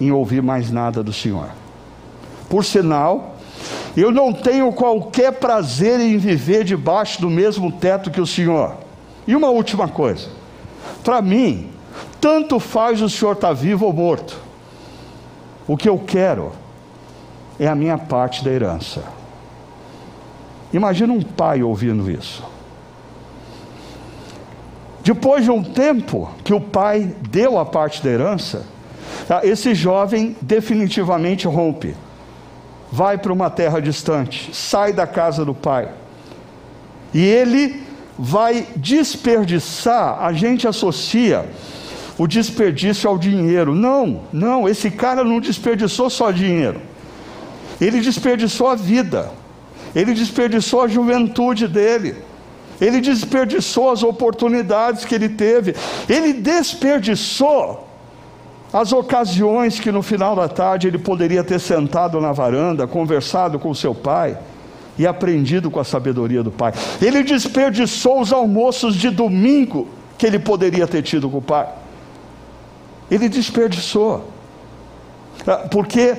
em ouvir mais nada do Senhor. Por sinal, eu não tenho qualquer prazer em viver debaixo do mesmo teto que o Senhor. E uma última coisa: para mim, tanto faz o Senhor estar tá vivo ou morto. O que eu quero é a minha parte da herança. Imagina um pai ouvindo isso. Depois de um tempo que o pai deu a parte da herança, tá, esse jovem definitivamente rompe vai para uma terra distante, sai da casa do pai. E ele vai desperdiçar, a gente associa o desperdício ao dinheiro. Não, não, esse cara não desperdiçou só dinheiro. Ele desperdiçou a vida. Ele desperdiçou a juventude dele. Ele desperdiçou as oportunidades que ele teve. Ele desperdiçou as ocasiões que no final da tarde ele poderia ter sentado na varanda, conversado com seu pai e aprendido com a sabedoria do pai. Ele desperdiçou os almoços de domingo que ele poderia ter tido com o pai. Ele desperdiçou. Ah, porque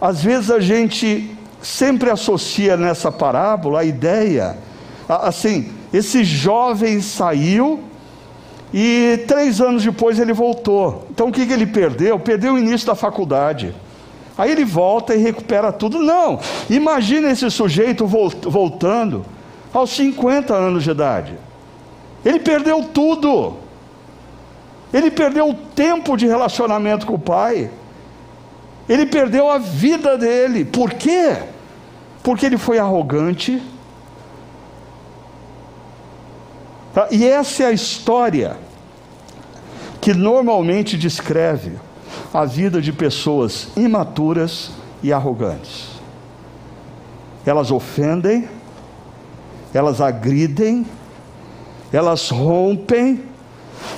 às vezes a gente sempre associa nessa parábola a ideia, assim, esse jovem saiu e três anos depois ele voltou. Então o que, que ele perdeu? Perdeu o início da faculdade. Aí ele volta e recupera tudo. Não, imagina esse sujeito voltando aos 50 anos de idade. Ele perdeu tudo. Ele perdeu o tempo de relacionamento com o pai. Ele perdeu a vida dele. Por quê? Porque ele foi arrogante, Tá? E essa é a história que normalmente descreve a vida de pessoas imaturas e arrogantes. Elas ofendem, elas agridem, elas rompem,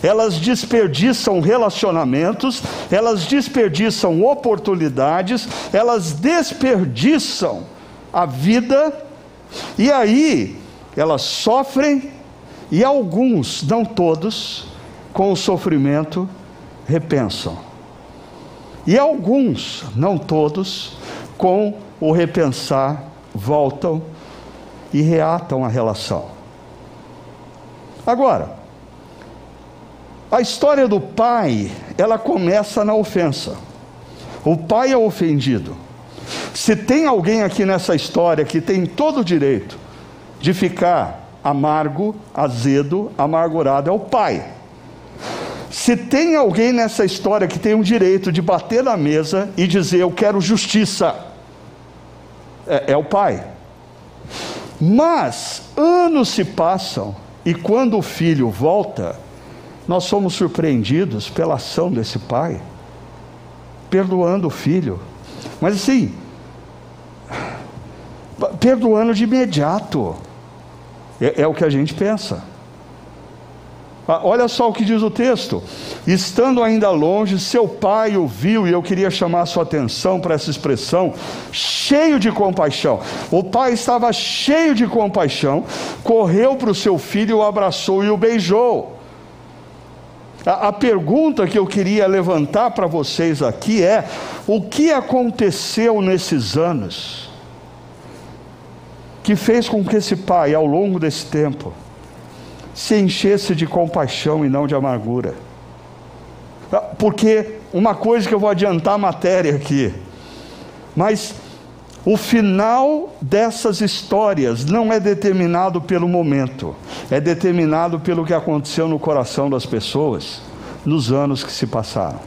elas desperdiçam relacionamentos, elas desperdiçam oportunidades, elas desperdiçam a vida, e aí elas sofrem, e alguns, não todos, com o sofrimento, repensam. E alguns, não todos, com o repensar, voltam e reatam a relação. Agora, a história do pai, ela começa na ofensa. O pai é ofendido. Se tem alguém aqui nessa história que tem todo o direito de ficar amargo, azedo, amargurado, é o pai. Se tem alguém nessa história que tem o direito de bater na mesa e dizer eu quero justiça, é, é o pai. Mas anos se passam e quando o filho volta, nós somos surpreendidos pela ação desse pai, perdoando o filho. Mas assim, perdoando de imediato. É, é o que a gente pensa. Ah, olha só o que diz o texto. Estando ainda longe, seu pai o viu, e eu queria chamar a sua atenção para essa expressão, cheio de compaixão. O pai estava cheio de compaixão, correu para o seu filho, o abraçou e o beijou. A, a pergunta que eu queria levantar para vocês aqui é: o que aconteceu nesses anos que fez com que esse pai, ao longo desse tempo, se enchesse de compaixão e não de amargura. Porque uma coisa que eu vou adiantar a matéria aqui, mas o final dessas histórias não é determinado pelo momento, é determinado pelo que aconteceu no coração das pessoas nos anos que se passaram.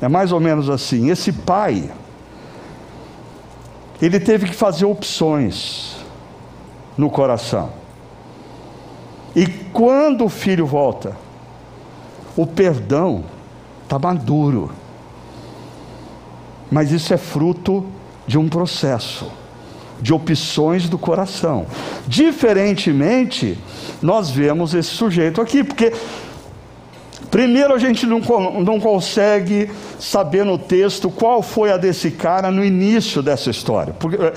É mais ou menos assim: esse pai, ele teve que fazer opções no coração. E quando o filho volta, o perdão está maduro. Mas isso é fruto de um processo, de opções do coração. Diferentemente, nós vemos esse sujeito aqui, porque Primeiro, a gente não, não consegue saber no texto qual foi a desse cara no início dessa história. Porque, eh,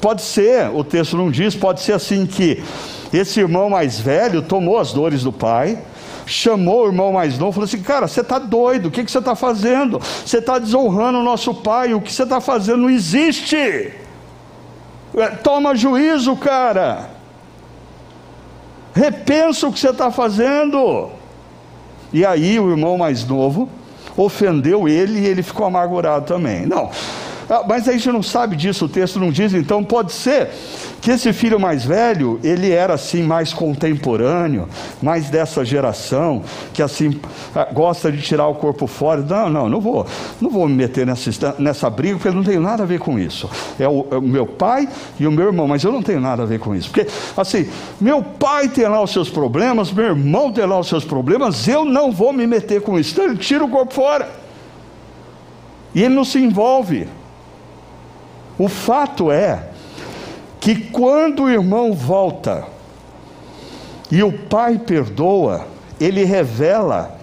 pode ser, o texto não diz, pode ser assim que esse irmão mais velho tomou as dores do pai, chamou o irmão mais novo e falou assim: Cara, você está doido, o que, que você está fazendo? Você está desonrando o nosso pai, o que você está fazendo não existe. É, toma juízo, cara. Repensa o que você está fazendo. E aí o irmão mais novo ofendeu ele e ele ficou amargurado também. Não, mas a gente não sabe disso, o texto não diz, então pode ser que esse filho mais velho, ele era assim mais contemporâneo, mais dessa geração, que assim ah, gosta de tirar o corpo fora. Não, não, não vou, não vou me meter nessa, nessa briga, porque eu não tenho nada a ver com isso. É o, é o meu pai e o meu irmão, mas eu não tenho nada a ver com isso. Porque assim, meu pai tem lá os seus problemas, meu irmão tem lá os seus problemas, eu não vou me meter com isso. Então ele tira o corpo fora. E ele não se envolve. O fato é que quando o irmão volta e o pai perdoa, ele revela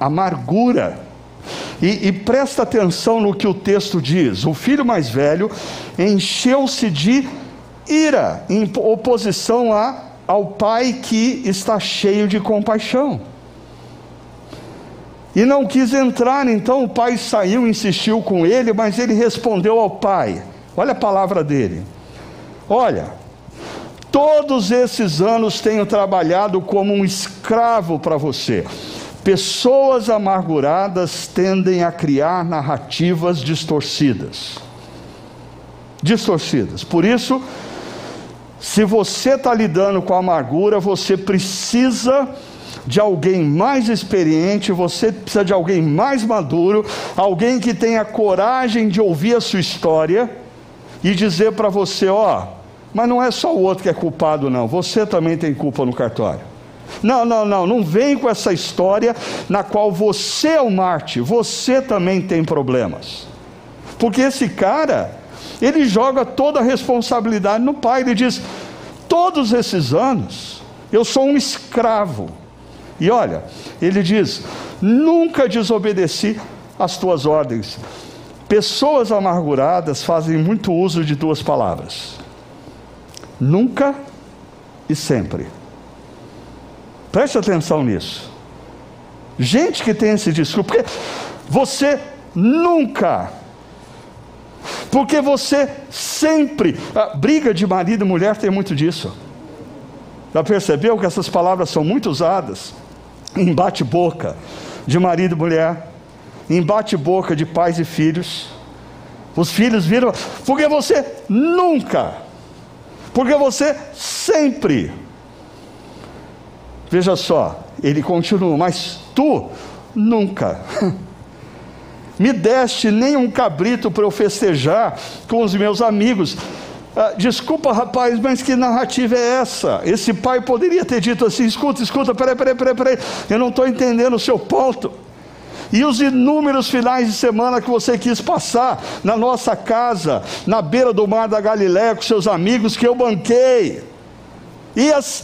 amargura. E, e, presta atenção no que o texto diz: o filho mais velho encheu-se de ira, em oposição a, ao pai que está cheio de compaixão. E não quis entrar, então o pai saiu, insistiu com ele, mas ele respondeu ao pai: olha a palavra dele. Olha, todos esses anos tenho trabalhado como um escravo para você. Pessoas amarguradas tendem a criar narrativas distorcidas. Distorcidas. Por isso, se você está lidando com a amargura, você precisa de alguém mais experiente, você precisa de alguém mais maduro, alguém que tenha coragem de ouvir a sua história e dizer para você: ó, mas não é só o outro que é culpado, não. Você também tem culpa no cartório. Não, não, não, não vem com essa história na qual você é o Marte, você também tem problemas. Porque esse cara, ele joga toda a responsabilidade no pai, ele diz: todos esses anos eu sou um escravo. E olha, ele diz: nunca desobedeci às tuas ordens. Pessoas amarguradas fazem muito uso de duas palavras: nunca e sempre. Preste atenção nisso. Gente que tem esse discurso, porque você nunca, porque você sempre, a briga de marido e mulher tem muito disso. Já percebeu que essas palavras são muito usadas em bate-boca de marido e mulher, em bate-boca de pais e filhos. Os filhos viram, porque você nunca, porque você sempre Veja só, ele continua, mas tu nunca me deste nem um cabrito para eu festejar com os meus amigos. Ah, desculpa, rapaz, mas que narrativa é essa? Esse pai poderia ter dito assim: escuta, escuta, peraí, peraí, peraí, peraí, eu não estou entendendo o seu ponto. E os inúmeros finais de semana que você quis passar na nossa casa, na beira do mar da Galiléia com seus amigos que eu banquei. E as,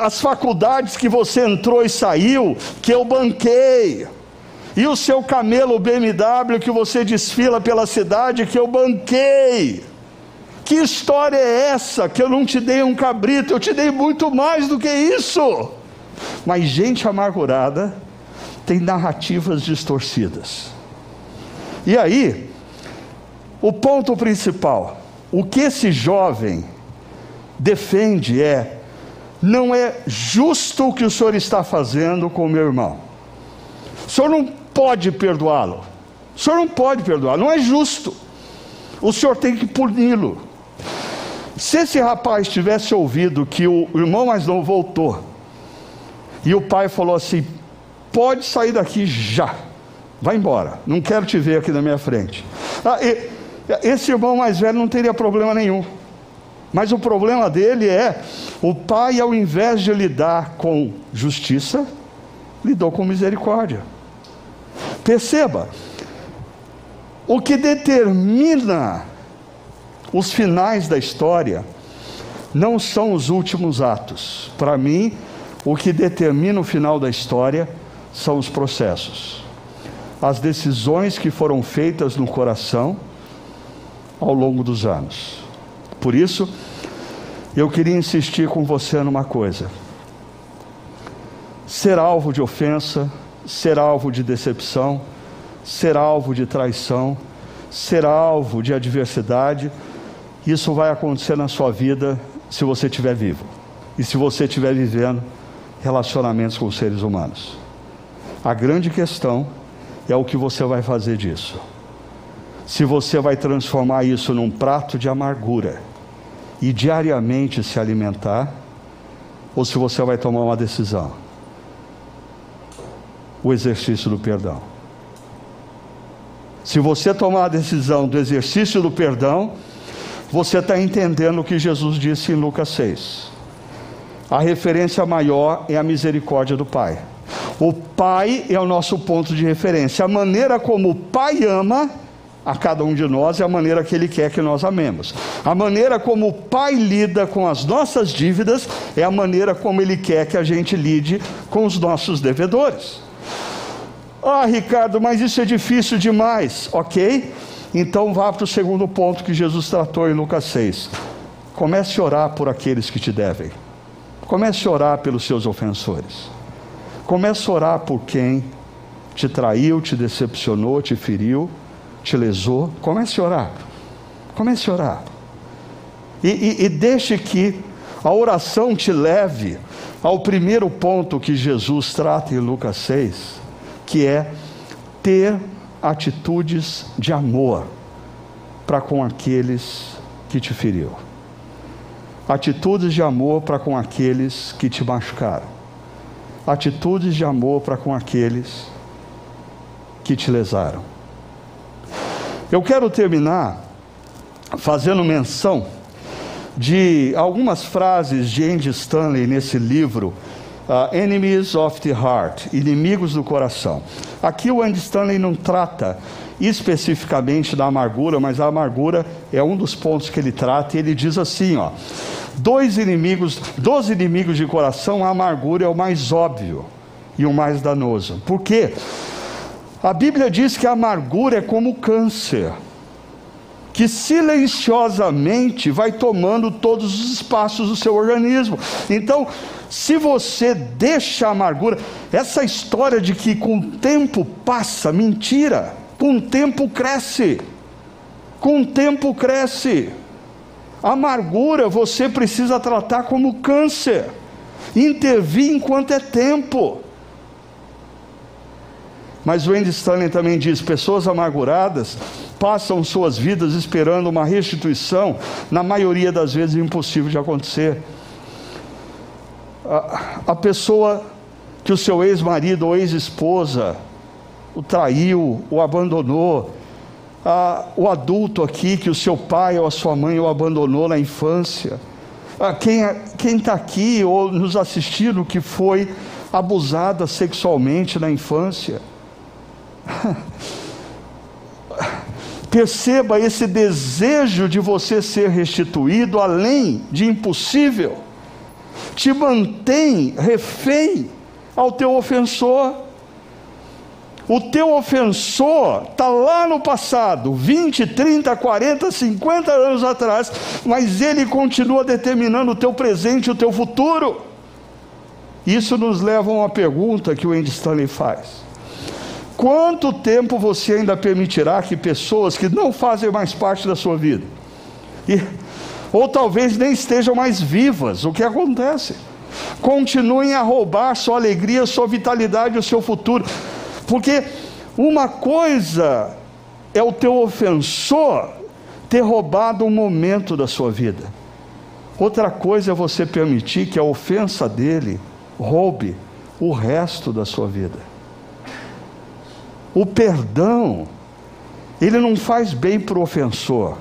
as faculdades que você entrou e saiu, que eu banquei. E o seu camelo BMW que você desfila pela cidade, que eu banquei. Que história é essa? Que eu não te dei um cabrito, eu te dei muito mais do que isso. Mas gente amargurada tem narrativas distorcidas. E aí, o ponto principal, o que esse jovem defende é não é justo o que o senhor está fazendo com o meu irmão. O senhor não pode perdoá-lo. O senhor não pode perdoá-lo, não é justo. O senhor tem que puni-lo. Se esse rapaz tivesse ouvido que o irmão mais novo voltou, e o pai falou assim: pode sair daqui já, vai embora, não quero te ver aqui na minha frente. Ah, e, esse irmão mais velho não teria problema nenhum. Mas o problema dele é: o pai, ao invés de lidar com justiça, lidou com misericórdia. Perceba, o que determina os finais da história não são os últimos atos. Para mim, o que determina o final da história são os processos, as decisões que foram feitas no coração ao longo dos anos. Por isso, eu queria insistir com você numa coisa: ser alvo de ofensa, ser alvo de decepção, ser alvo de traição, ser alvo de adversidade, isso vai acontecer na sua vida se você estiver vivo e se você estiver vivendo relacionamentos com seres humanos. A grande questão é o que você vai fazer disso. Se você vai transformar isso num prato de amargura e diariamente se alimentar, ou se você vai tomar uma decisão. O exercício do perdão. Se você tomar a decisão do exercício do perdão, você está entendendo o que Jesus disse em Lucas 6. A referência maior é a misericórdia do Pai. O Pai é o nosso ponto de referência. A maneira como o Pai ama a cada um de nós é a maneira que Ele quer que nós amemos. A maneira como o Pai lida com as nossas dívidas é a maneira como Ele quer que a gente lide com os nossos devedores. Ah, Ricardo, mas isso é difícil demais. Ok? Então vá para o segundo ponto que Jesus tratou em Lucas 6. Comece a orar por aqueles que te devem. Comece a orar pelos seus ofensores. Comece a orar por quem te traiu, te decepcionou, te feriu te lesou, comece a orar. Comece a orar. E, e, e deixe que a oração te leve ao primeiro ponto que Jesus trata em Lucas 6, que é ter atitudes de amor para com aqueles que te feriu. Atitudes de amor para com aqueles que te machucaram. Atitudes de amor para com aqueles que te lesaram. Eu quero terminar fazendo menção de algumas frases de Andy Stanley nesse livro uh, Enemies of the Heart, inimigos do coração. Aqui o Andy Stanley não trata especificamente da amargura, mas a amargura é um dos pontos que ele trata, e ele diz assim, ó: dois inimigos, dos inimigos de coração, a amargura é o mais óbvio e o mais danoso. Por quê? A Bíblia diz que a amargura é como câncer, que silenciosamente vai tomando todos os espaços do seu organismo. Então, se você deixa a amargura, essa história de que com o tempo passa, mentira, com o tempo cresce, com o tempo cresce. Amargura você precisa tratar como câncer, intervir enquanto é tempo. Mas o Andy Stanley também diz: pessoas amarguradas passam suas vidas esperando uma restituição, na maioria das vezes impossível de acontecer. A, a pessoa que o seu ex-marido ou ex-esposa o traiu, o abandonou, o adulto aqui que o seu pai ou a sua mãe o abandonou na infância, quem está aqui ou nos assistindo que foi abusada sexualmente na infância. Perceba esse desejo de você ser restituído, além de impossível, te mantém refém ao teu ofensor. O teu ofensor está lá no passado, 20, 30, 40, 50 anos atrás, mas ele continua determinando o teu presente e o teu futuro. Isso nos leva a uma pergunta que o Andy Stanley faz. Quanto tempo você ainda permitirá que pessoas que não fazem mais parte da sua vida, e, ou talvez nem estejam mais vivas, o que acontece? Continuem a roubar sua alegria, sua vitalidade, o seu futuro. Porque uma coisa é o teu ofensor ter roubado um momento da sua vida. Outra coisa é você permitir que a ofensa dele roube o resto da sua vida. O perdão, ele não faz bem para o ofensor,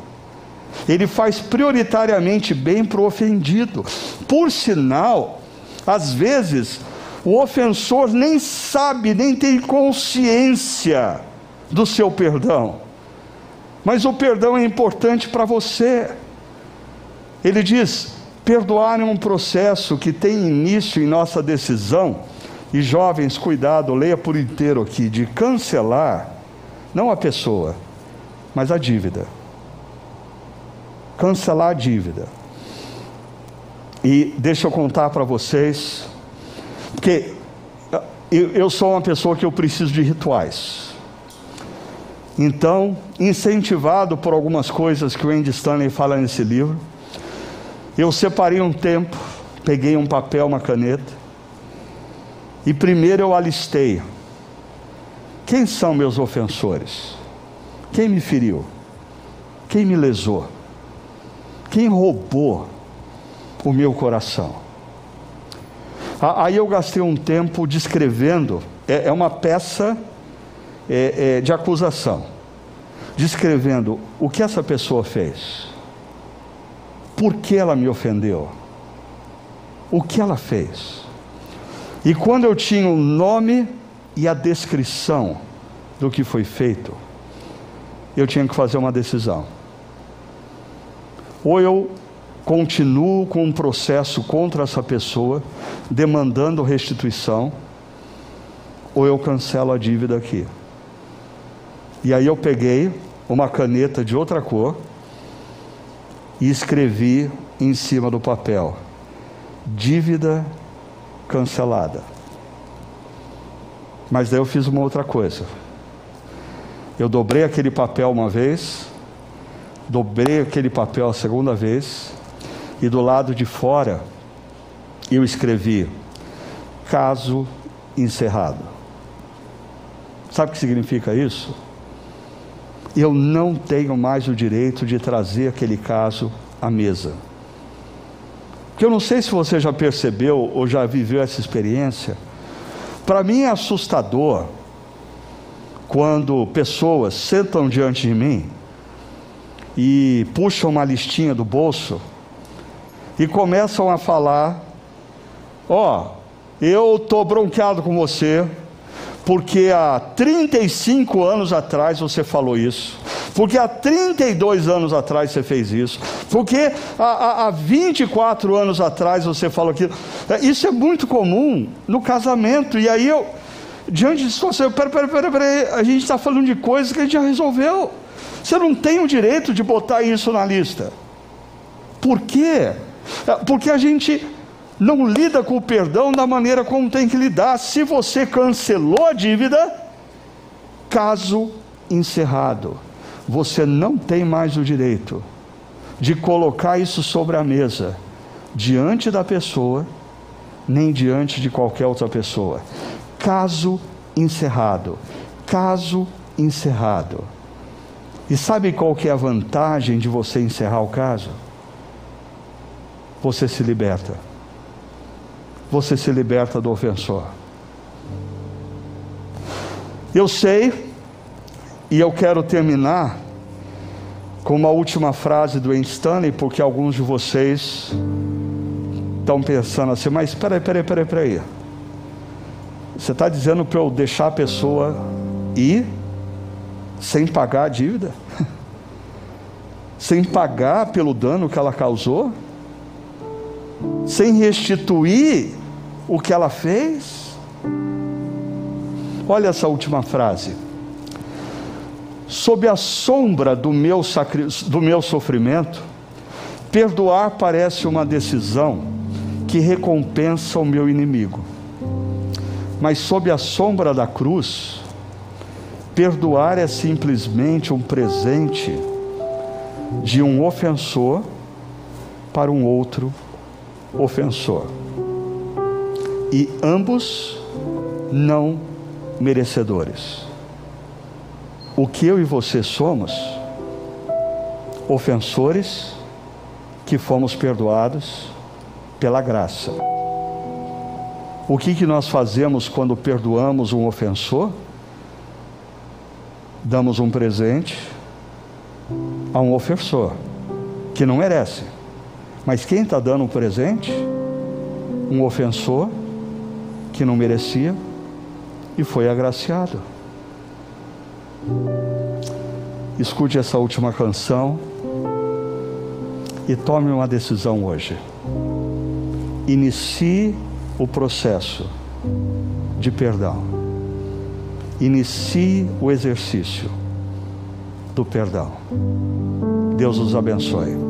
ele faz prioritariamente bem para o ofendido. Por sinal, às vezes, o ofensor nem sabe, nem tem consciência do seu perdão. Mas o perdão é importante para você. Ele diz: perdoar é um processo que tem início em nossa decisão. E jovens, cuidado, leia por inteiro aqui, de cancelar, não a pessoa, mas a dívida. Cancelar a dívida. E deixa eu contar para vocês porque eu, sou uma pessoa que eu preciso de rituais. Então, incentivado por algumas coisas que o Andy Stanley fala nesse livro, eu separei um tempo, peguei um papel, uma caneta, e primeiro eu alistei. Quem são meus ofensores? Quem me feriu? Quem me lesou? Quem roubou o meu coração? Aí eu gastei um tempo descrevendo, é, é uma peça é, é, de acusação, descrevendo o que essa pessoa fez, por que ela me ofendeu, o que ela fez. E quando eu tinha o nome e a descrição do que foi feito, eu tinha que fazer uma decisão. Ou eu continuo com um processo contra essa pessoa, demandando restituição, ou eu cancelo a dívida aqui. E aí eu peguei uma caneta de outra cor e escrevi em cima do papel: dívida cancelada. Mas daí eu fiz uma outra coisa. Eu dobrei aquele papel uma vez, dobrei aquele papel a segunda vez, e do lado de fora eu escrevi caso encerrado. Sabe o que significa isso? Eu não tenho mais o direito de trazer aquele caso à mesa. Porque eu não sei se você já percebeu ou já viveu essa experiência. Para mim é assustador quando pessoas sentam diante de mim e puxam uma listinha do bolso e começam a falar: ó, oh, eu estou bronqueado com você, porque há 35 anos atrás você falou isso, porque há 32 anos atrás você fez isso, porque há, há 24 anos atrás você falou aquilo. Isso é muito comum no casamento, e aí eu, diante de situação, peraí, peraí, peraí, peraí, a gente está falando de coisas que a gente já resolveu. Você não tem o direito de botar isso na lista. Por quê? Porque a gente não lida com o perdão da maneira como tem que lidar. Se você cancelou a dívida, caso encerrado, você não tem mais o direito de colocar isso sobre a mesa diante da pessoa, nem diante de qualquer outra pessoa. Caso encerrado. Caso encerrado. E sabe qual que é a vantagem de você encerrar o caso? Você se liberta você se liberta do ofensor. Eu sei, e eu quero terminar com uma última frase do Stanley, porque alguns de vocês estão pensando assim, mas peraí, peraí, peraí, peraí. Você está dizendo para eu deixar a pessoa ir sem pagar a dívida? sem pagar pelo dano que ela causou? Sem restituir o que ela fez? Olha essa última frase. Sob a sombra do meu, sacri... do meu sofrimento, perdoar parece uma decisão que recompensa o meu inimigo. Mas sob a sombra da cruz, perdoar é simplesmente um presente de um ofensor para um outro ofensor. E ambos não merecedores. O que eu e você somos? Ofensores que fomos perdoados pela graça. O que, que nós fazemos quando perdoamos um ofensor? Damos um presente a um ofensor que não merece. Mas quem está dando um presente? Um ofensor que não merecia e foi agraciado. Escute essa última canção e tome uma decisão hoje. Inicie o processo de perdão. Inicie o exercício do perdão. Deus os abençoe.